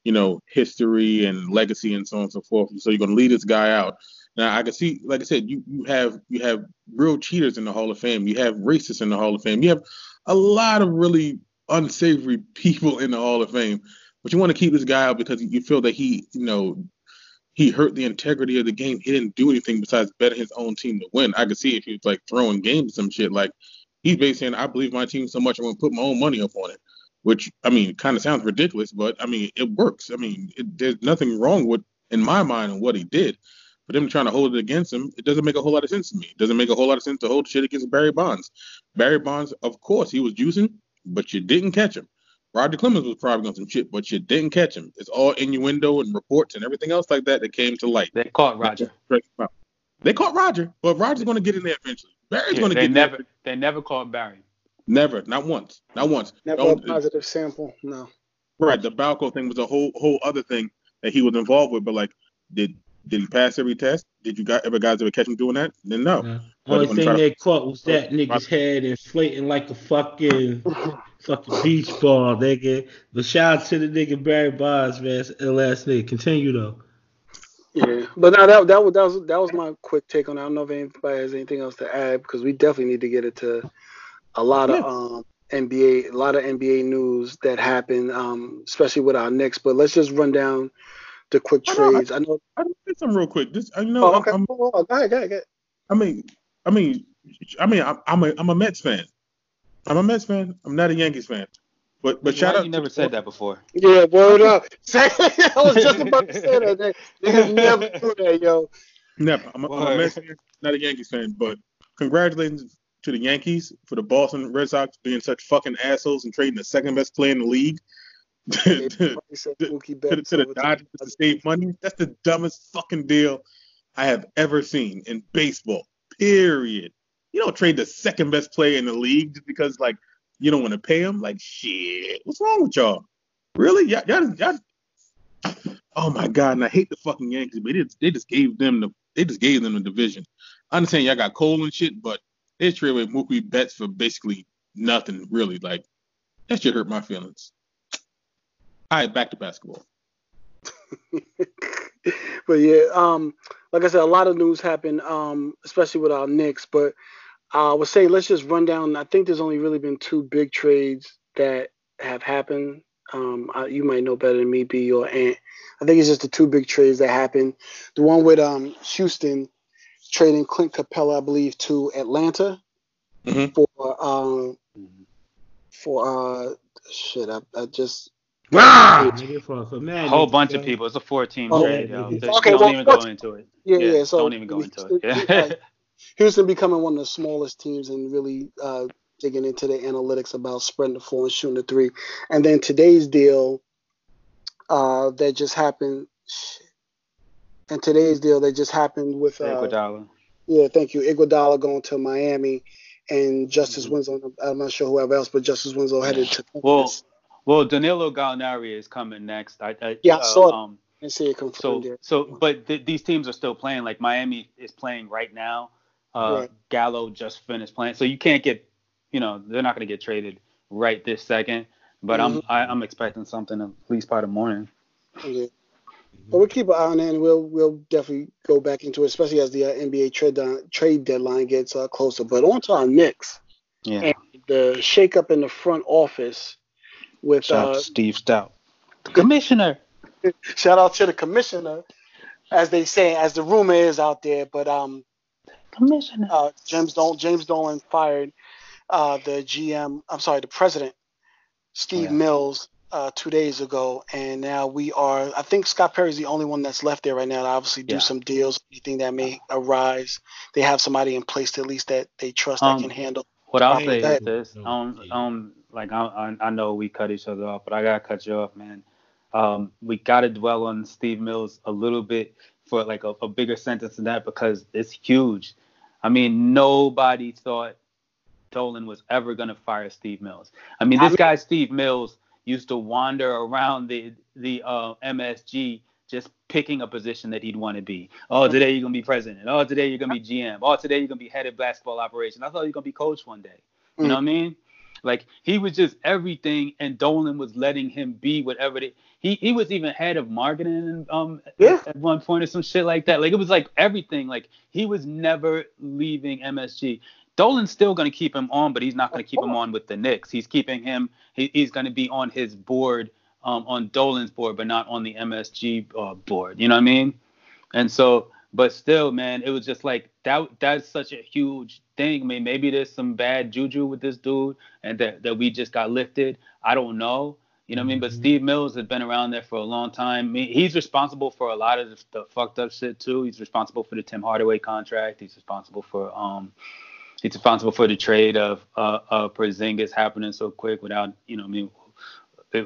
you know, history and legacy and so on and so forth. So you're gonna lead this guy out. Now I can see, like I said, you you have you have real cheaters in the Hall of Fame. You have racists in the Hall of Fame. You have a lot of really unsavory (laughs) people in the Hall of Fame. But you want to keep this guy out because you feel that he, you know, he hurt the integrity of the game. He didn't do anything besides betting his own team to win. I could see if he was like throwing games some shit. Like he's basically saying, I believe my team so much I'm gonna put my own money up on it which I mean, kind of sounds ridiculous, but I mean, it works. I mean, it, there's nothing wrong with, in my mind, on what he did. But him trying to hold it against him, it doesn't make a whole lot of sense to me. It doesn't make a whole lot of sense to hold shit against Barry Bonds. Barry Bonds, of course, he was juicing, but you didn't catch him. Roger Clemens was probably on some shit, but you didn't catch him. It's all innuendo and reports and everything else like that that came to light. They caught Roger. They caught Roger, but Roger's going to get in there eventually. Barry's Yeah, going to they get never they never caught Barry. Never, not once, not once. Never a Don't- positive sample. No. Right, the Balco thing was a whole whole other thing that he was involved with. But like, did did he pass every test? Did you guys ever guys ever catch him doing that? Then no. But only thing trying to- they caught was that nigga's head inflating like a fucking (laughs) fucking beach ball, nigga. But shout out to the nigga Barry Bonds, man. Ill ass nigga. Continue though. Yeah, but now that that was that was that was my quick take on. it. I don't know if anybody has anything else to add because we definitely need to get into a lot of um NBA, a lot of NBA news that happened, um, especially with our Knicks. But let's just run down the quick Oh, no, I- trades. I know. I did something real quick. This, you know, Oh, I'm- okay. I'm, Oh, go ahead, go ahead, go ahead. I mean, I mean, I mean, I'm, I'm a I'm a Mets fan. I'm a Mets fan. I'm not a Yankees fan. But but shout out. you never said that before. Yeah, word up. (laughs) (laughs) I was just about to say that. They, niggas never do that, yo. Never. I'm a, I'm a Mets fan, not a Yankees fan. But congratulations to the Yankees for the Boston Red Sox being such fucking assholes and trading the second best player in the league. (laughs) to, to- to the, to the Dodgers to save money. That's the dumbest fucking deal I have ever seen in baseball. Period. You don't trade the second best player in the league just because like you don't want to pay him. Like shit, what's wrong with y'all? Really? Y'all, y'all, y'all Oh my god, and I hate the fucking Yankees, but they just, they just gave them the they just gave them the division. I understand y'all got Cole and shit, but they traded with Mookie Betts for basically nothing, really. Like that should hurt my feelings. All right, back to basketball. (laughs) but yeah, um, like I said, a lot of news happened, um, especially with our Knicks. But I would say let's just run down. I think there's only really been two big trades that have happened. Um, I, you might know better than me, B or Ant. I think it's just the two big trades that happened. The one with um, Houston trading Clint Capela, I believe, to Atlanta Mhm. for um, for uh, shit. I, I just Ah, nigga, for, for man, A whole bunch of people. It's a four team Oh, trade, yo. okay, Don't well, even go into it. yeah, yeah. so don't even go into it. (laughs) Yeah. Houston becoming one of the smallest teams and really uh, digging into the analytics about spreading the floor and shooting the three. And then today's deal uh, that just happened. And today's deal that just happened with uh, Iguodala. yeah, thank you, Iguodala going to Miami and Justice Mm-hmm. Winslow. I'm not sure whoever else, but Justice Winslow headed to Well, well, Danilo Gallinari is coming next. I, I Yeah, I uh, saw it. Um, and see it confirmed so, there. so, but th- these teams are still playing. Like Miami is playing right now. Uh, Right. Gallo just finished playing, so you can't get, you know, they're not going to get traded right this second. But I'm Mm-hmm. I, I'm expecting something at least by the morning. Yeah. But we'll keep an eye on it, and we'll we'll definitely go back into it, especially as the uh, NBA trade down, trade deadline gets uh, closer. But on to our Knicks, Yeah. And the shakeup in the front office with Shout out uh, to Steve Stoute, the commissioner. (laughs) shout out to the commissioner, as they say, as the rumor is out there. But um, Commissioner. uh, James Dolan James Dolan fired uh, the GM. I'm sorry, the president, Steve Yeah. Mills, uh, two days ago, and now we are. I think Scott Perry's the only one that's left there right now to obviously do Yeah. some deals, anything that may arise. They have somebody in place to, at least that they trust that Um, can handle. What I'll say go is this: um, um, like I, I, I know we cut each other off, but I gotta cut you off, man. Um, we gotta dwell on Steve Mills a little bit for like a, a bigger sentence than that because it's huge. I mean, nobody thought Dolan was ever gonna fire Steve Mills. I mean, this guy Steve Mills used to wander around the the uh, MSG just picking a position that he'd want to be. Oh, today you're gonna be president. Oh, today you're gonna be GM. Oh, today you're gonna be head of basketball operations. I thought you're gonna be coach one day. You know what I mean? Like he was just everything, and Dolan was letting him be whatever. They, he he was even head of marketing um Yeah. at one point or some shit like that. Like it was like everything. Like he was never leaving MSG. Dolan's still going to keep him on, but he's not going to keep him on with the Knicks. He's keeping him. He, he's going to be on his board, um, on Dolan's board, but not on the MSG uh, board. You know what I mean? And so, but still, man, it was just like that. That's such a huge thing. I mean, maybe there's some bad juju with this dude, and that that we just got lifted. I don't know. You know what I mean? But Steve Mills has been around there for a long time. I mean, he's responsible for a lot of the, the fucked up shit too. He's responsible for the Tim Hardaway contract. He's responsible for um, he's responsible for the trade of uh, uh Porzingis happening so quick without you know I mean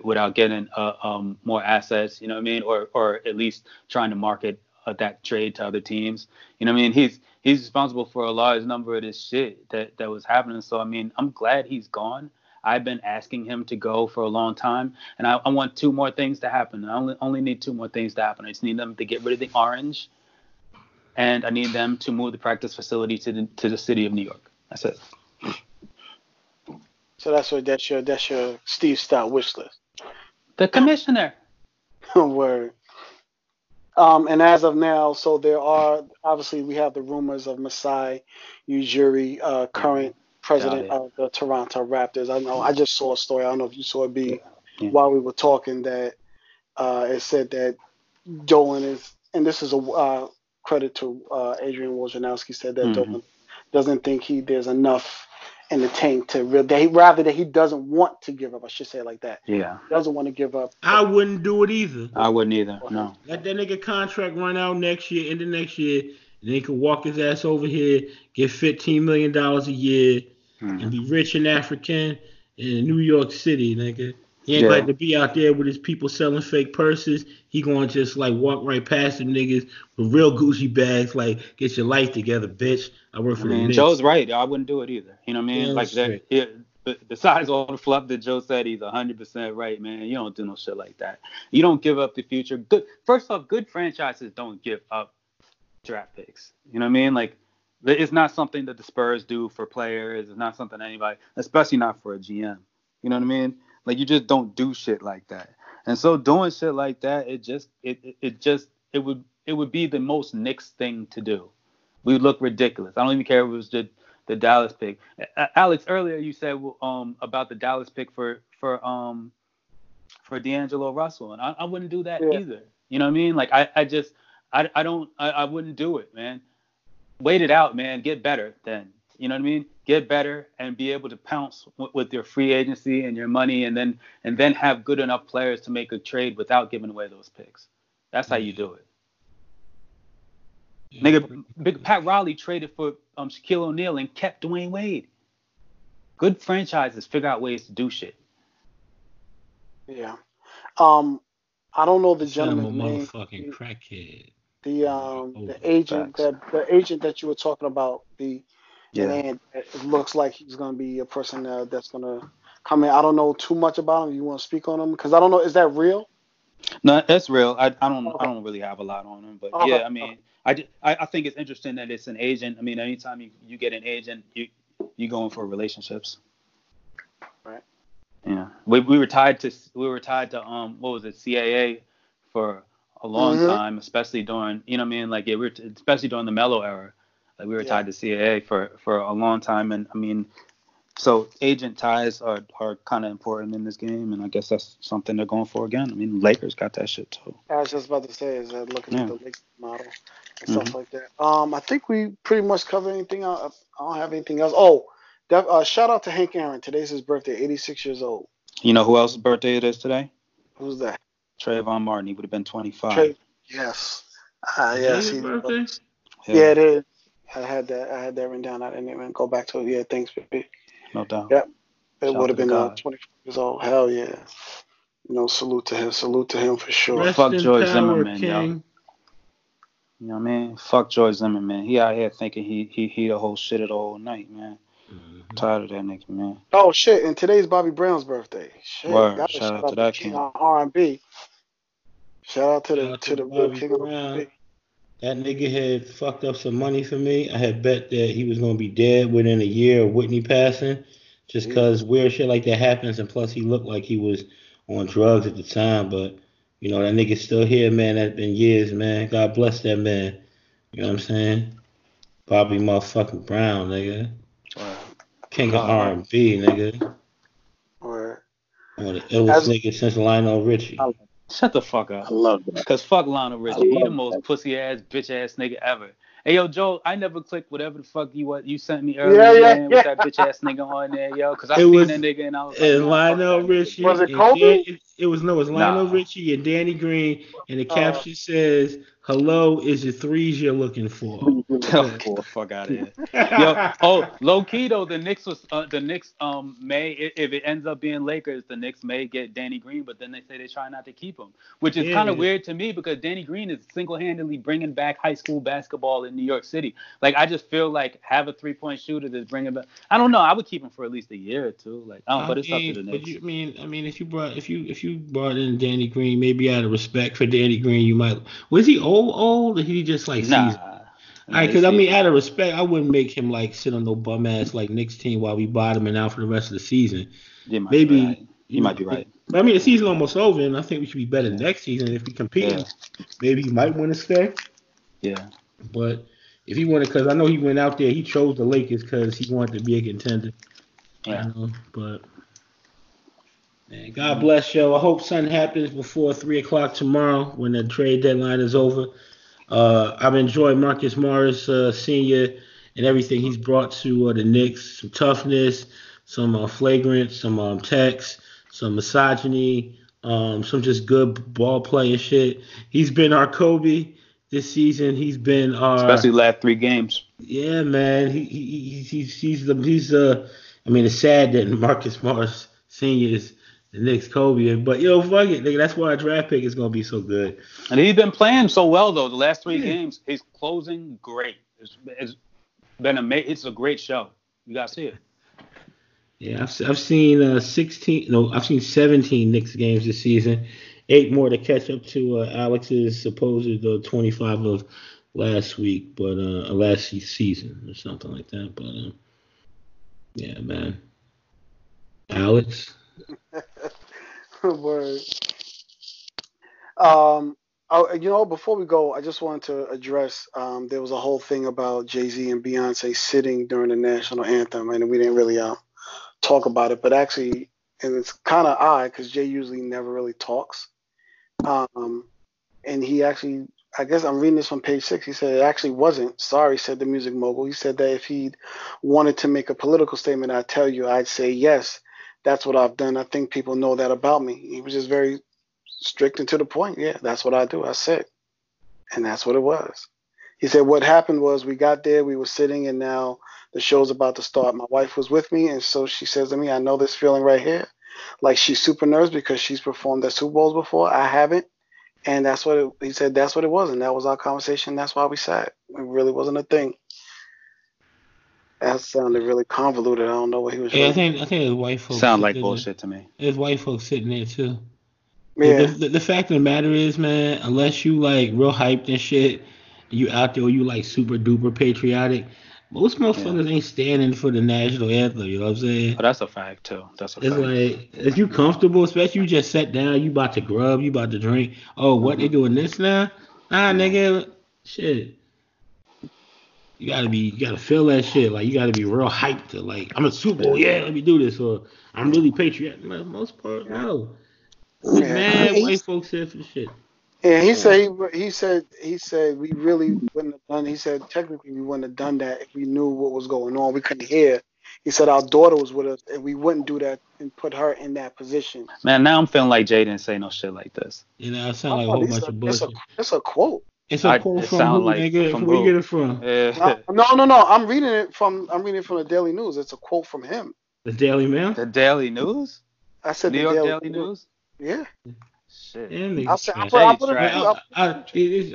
without getting uh, um more assets. You know what I mean? Or or at least trying to market of that trade to other teams. You know what I mean? He's he's responsible for a large number of this shit that that was happening. So I mean, I'm glad he's gone. I've been asking him to go for a long time, and I, I want two more things to happen. I only only need two more things to happen. I just need them to get rid of the orange, and I need them to move the practice facility to the to the city of New York. That's it. So that's what that's your that's your Steve style wish list. The commissioner. (laughs) Word. Um, and as of now, so there are obviously we have the rumors of Masai Ujiri, uh, current president of the Toronto Raptors. I know I just saw a story. I don't know if you saw it be Yeah. while we were talking that uh, it said that Dolan is, and this is a uh, credit to uh, Adrian Wojnarowski said that Mhm. Dolan doesn't think he there's enough in the tank to real that he rather that he doesn't want to give up. I should say it like that. Yeah, He doesn't want to give up. I wouldn't do it either. I wouldn't either. No. Let that nigga contract run out next year, into next year, and then he can walk his ass over here, get fifteen million dollars a year, Mhm. and be rich and African in New York City, nigga. He ain't Yeah. like to be out there with his people selling fake purses. He gonna just like walk right past them niggas with real Gucci bags. Like, get your life together, bitch. I work for the mean, Knicks. Joe's right. I wouldn't do it either. You know what I mean? Yeah, like that. Yeah, besides all the fluff that Joe said, he's 100% right, man. You don't do no shit like that. You don't give up the future. Good. First off, good franchises don't give up draft picks. You know what I mean? Like, it's not something that the Spurs do for players. It's not something anybody, especially not for a GM. You know what I mean? Like, you just don't do shit like that. And so doing shit like that, it just, it, it, it just, it would, it would be the most Knicks thing to do we would look ridiculous. I don't even care if it was the the Dallas pick. Alex, earlier you said um about the Dallas pick for for um for D'Angelo Russell, and I, I wouldn't do that Yeah. either. You know what I mean? Like I, I just I, I don't I, I wouldn't do it, man. Wait it out, man. Get better then. You know what I mean? Get better and be able to pounce w- with your free agency and your money, and then and then have good enough players to make a trade without giving away those picks. That's how you do it. Nigga, Big Pat Riley traded for um, Shaquille O'Neal and kept Dwyane Wade. Good franchises figure out ways to do shit. Yeah. Um, I don't know the Son gentleman's name. motherfucking crackhead. The um Oh, the agent facts. that the agent that you were talking about the Yeah. and it looks like he's gonna be a person uh, that's gonna come in. I don't know too much about him. You want to speak on him? Because I don't know. Is that real? No, that's real. I, I don't Okay. I don't really have a lot on him, but Okay. yeah, I mean, I, ju- I I think it's interesting that it's an agent. I mean, anytime you, you get an agent, you you going for relationships. Right. Yeah. We we were tied to we were tied to um what was it CAA for a long Mhm. time, especially during you know what I mean like yeah we were t- especially during the Melo era, like we were Yeah. tied to CAA for for a long time, and I mean. So agent ties are, are kind of important in this game, and I guess that's something they're going for again. I mean, Lakers got that shit too. I was just about to say is that looking at the Lakers model and stuff like that. Um, I think we pretty much covered anything. Else. I don't have anything else. Oh, def- uh, shout out to Hank Aaron. Today's his birthday. 86 years old. You know who else's birthday it is today? Who's that? Trayvon Martin. He would have been 25. Trey. Yes. Uh, yes. His He, birthday? yeah, it is. I had that. I had that written down. I didn't even go back to it. Yeah, thanks, baby. no doubt. Yeah. It would have been the uh, God. 24 years old. Hell yeah. You know, salute to him. Salute to him for sure. Rest Fuck in George power, Zimmerman, yo. King. You know what I mean? Fuck George Zimmerman. He out here thinking he he he the whole shit of the whole night, man. Mhm. Tired of that nigga, man. Oh shit! And today's Bobby Brown's birthday. Shit, Word. gotta Shout out to that King king. of R&B. Shout out to the out to to the real Bobby king of Brown. R&B. That nigga had fucked up some money for me. I had bet that he was gonna be dead within a year of Whitney passing, just Yeah. cause weird shit like that happens, and plus he looked like he was on drugs at the time. But you know that nigga's still here, man. That's been years, man. God bless that man. You know what I'm saying? Bobby motherfucking Brown, nigga. King of uh-huh. God. R&B, nigga. Or One of the illest As- niggas since Lionel Richie. Oh. Shut the fuck up. I love that. Cause fuck Lionel Richie. He the most pussy ass bitch ass nigga ever. Hey yo, Joe, I never clicked whatever the fuck you what you sent me earlier Yeah, yeah, man, yeah. with that bitch ass nigga on there, yo. Cause I It seen was- that nigga and I was like, and nah, Lionel that Richie. Was it and Kobe? Dan- it was no, it was Lionel Nah. Richie and Danny Green, and the Oh. caption says, "Hello, is it threes you're looking for?" Oh, Get the fuck out of here. (laughs) Yo, oh, low key though, the Knicks was uh, the Knicks um may if it ends up being Lakers, the Knicks may get Danny Green, but then they say they try not to keep him, which is Yeah. kind of weird to me because Danny Green is single-handedly bringing back high school basketball in New York City. Like I just feel like have a three-point shooter that's bringing back. I don't know. I would keep him for at least a year or two. Like, oh, but it's up to the Knicks. but you, I mean, I mean, if you brought if you if you brought in Danny Green, maybe out of respect for Danny Green, you might. Was he old old? Or he just like Nah. seasoned? All right, because I mean, out of respect, I wouldn't make him like sit on no bum ass like Knicks team while we bottoming out for the rest of the season. You might Maybe be right. You might be right. But I mean, the season almost over, and I think we should be better next season if we compete. Yeah. Maybe he might want to stay. Yeah. But if he wanted, because I know he went out there, he chose the Lakers because he wanted to be a contender. Yeah. You know, but man, God bless you. I hope something happens before three o'clock tomorrow when the trade deadline is over. Uh, I've enjoyed Marcus Morris uh, Senior and everything he's brought to uh, the Knicks. Some toughness, some uh, flagrant, some um, text, some misogyny, um, some just good ball playing shit. He's been our Kobe this season. He's been our Especially last three games. yeah, man. He, he he's he's he's the he's uh I mean it's sad that Marcus Morris Senior is the next Kobe, but yo fuck it, nigga. That's why our draft pick is gonna be so good. And he's been playing so well though. The last three Yeah. games, he's closing great. It's, it's been a it's a great show. You gotta see it. Yeah, I've I've seen uh 16 no I've seen 17 Knicks games this season, eight more to catch up to uh, Alex's supposed uh, 25 of last week, but uh last season or something like that. But um, yeah, man. Alex. (laughs) (laughs) Word. Um, oh, you know, before we go, I just wanted to address. Um, there was a whole thing about Jay Z and Beyonce sitting during the national anthem, and we didn't really uh, talk about it. But actually, and it's kind of odd because Jay usually never really talks. Um, and he actually, I guess I'm reading this on page six. He said it actually wasn't. Sorry, said the music mogul. He said that if he wanted to make a political statement, I'd tell you, I'd say yes that's what I've done. I think people know that about me. He was just very strict and to the point. Yeah, that's what I do. I said, and that's what it was. He said what happened was we got there, we were sitting, and now the show's about to start. My wife was with me, and so she says to me, "I know this feeling right here, like she's super nervous because she's performed at Super Bowls before. I haven't." And that's what it, he said. That's what it was, and that was our conversation. That's why we sat. It really wasn't a thing. That sounded really convoluted. I don't know what he was. Yeah, I think I think his white folks Sound like sitting- bullshit to me. There's white folks sitting there too. yeah. The, the, the fact of the matter is, man, unless you like real hyped and shit, you out there, you like super duper patriotic. Most motherfuckers ain't standing for the national anthem. You know what I'm saying? But that's a fact too. That's a It's fact. like if you comfortable, especially you just sat down, you about to grub, you about to drink. Oh, what they mm-hmm. doing this now? Nah, nigga, shit. You gotta be, you gotta feel that shit. Like you gotta be real hyped to like, I'm a Super Bowl, yeah, let me do this, or I'm really patriotic. For the most part, no. There's Yeah. mad He's- white folks here for the shit. Yeah, he said he, he said he said we really wouldn't have done. He said technically we wouldn't have done that if we knew what was going on. We couldn't hear. He said our daughter was with us, and we wouldn't do that and put her in that position. Man, now I'm feeling like Jay didn't say no shit like this. You know, it sound oh, like a Oh, whole bunch a- of it's a, bullshit. it's a quote. It's a I- quote it from who, like nigga? from From where you get it from? Yeah. No, no, no, no. I'm reading it from I'm reading it from the Daily News. It's a quote from him. The Daily Mail? the Daily News? I said New the York Daily News? Yeah, Shit. Yeah. I said I put, I put it. I. I,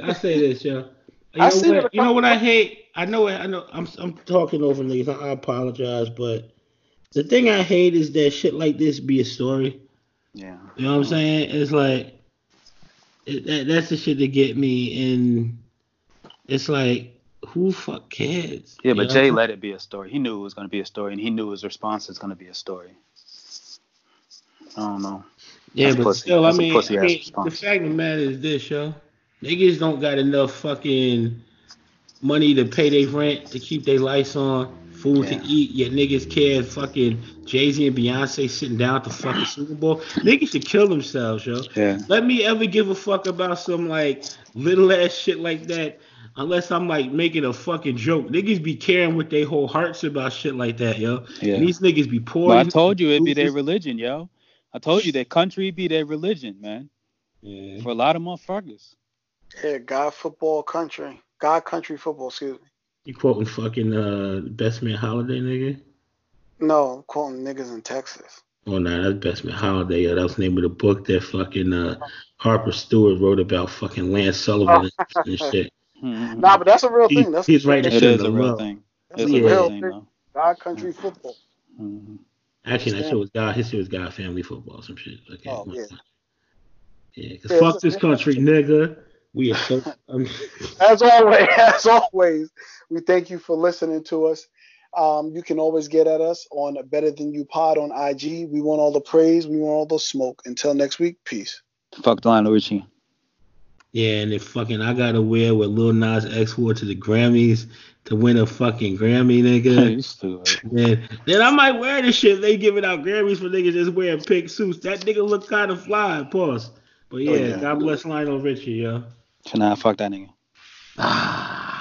I, say this, yo. You (laughs) I know, seen what, you know what I hate? I know it. I know. I'm I'm talking over niggas. I, I apologize, but the thing I hate is that shit like this be a story. Yeah. You know what I'm saying? It's like it, that, that's the shit that get me, and it's like who fuck cares? Yeah, but know? Jay let it be a story. He knew it was going to be a story, and he knew his response is going to be a story. I don't know. Yeah, That's but pussy. still, That's I mean, I mean the fact of the matter is this, yo. Niggas don't got enough fucking money to pay their rent, to keep their lights on, food Yeah. to eat, yet niggas care fucking Jay Z and Beyonce sitting down at the fucking Super Bowl. Niggas should kill themselves, yo. Yeah. Let me ever give a fuck about some like little ass shit like that unless I'm like making a fucking joke. Niggas be caring with their whole hearts about shit like that, yo. Yeah. And these niggas be poor. Well, I told you it'd be their religion, yo. I told you their country be their religion, man. Yeah. For a lot of motherfuckers. Yeah, God football country. God country football. Excuse me. You quoting fucking uh Best Man Holiday, nigga? No, I'm quoting niggas in Texas. Oh no, that's Best Man Holiday. Yeah, that was the name of the book that fucking uh, Harper Stewart wrote about fucking Lance Sullivan and, and (laughs) shit. Mhm. Nah, but that's a real He- thing. That's he's right. It shit is a real thing. That's It's a a real real thing thing. God country football. Mhm. Actually, that shit was God. His shit was God Family Football, some shit. Okay. Oh, yeah. Yeah, cause Yeah, fuck it's- this country, nigga. We are so. (laughs) Um, As always, (laughs) as always, we thank you for listening to us. Um, you can always get at us on Better Than You Pod on IG. We want all the praise. We want all the smoke. Until next week, peace. Fuck Lionel Richie. yeah, and if fucking I gotta wear what Lil Nas X wore to the Grammys to win a fucking Grammy, nigga. (laughs) You then, then I might wear this shit. They giving out Grammys for niggas just wearing pink suits. That nigga look kind of fly. Pause. But yeah, Oh, yeah. God bless Lionel Richie, yo. So now fuck that nigga. Ah.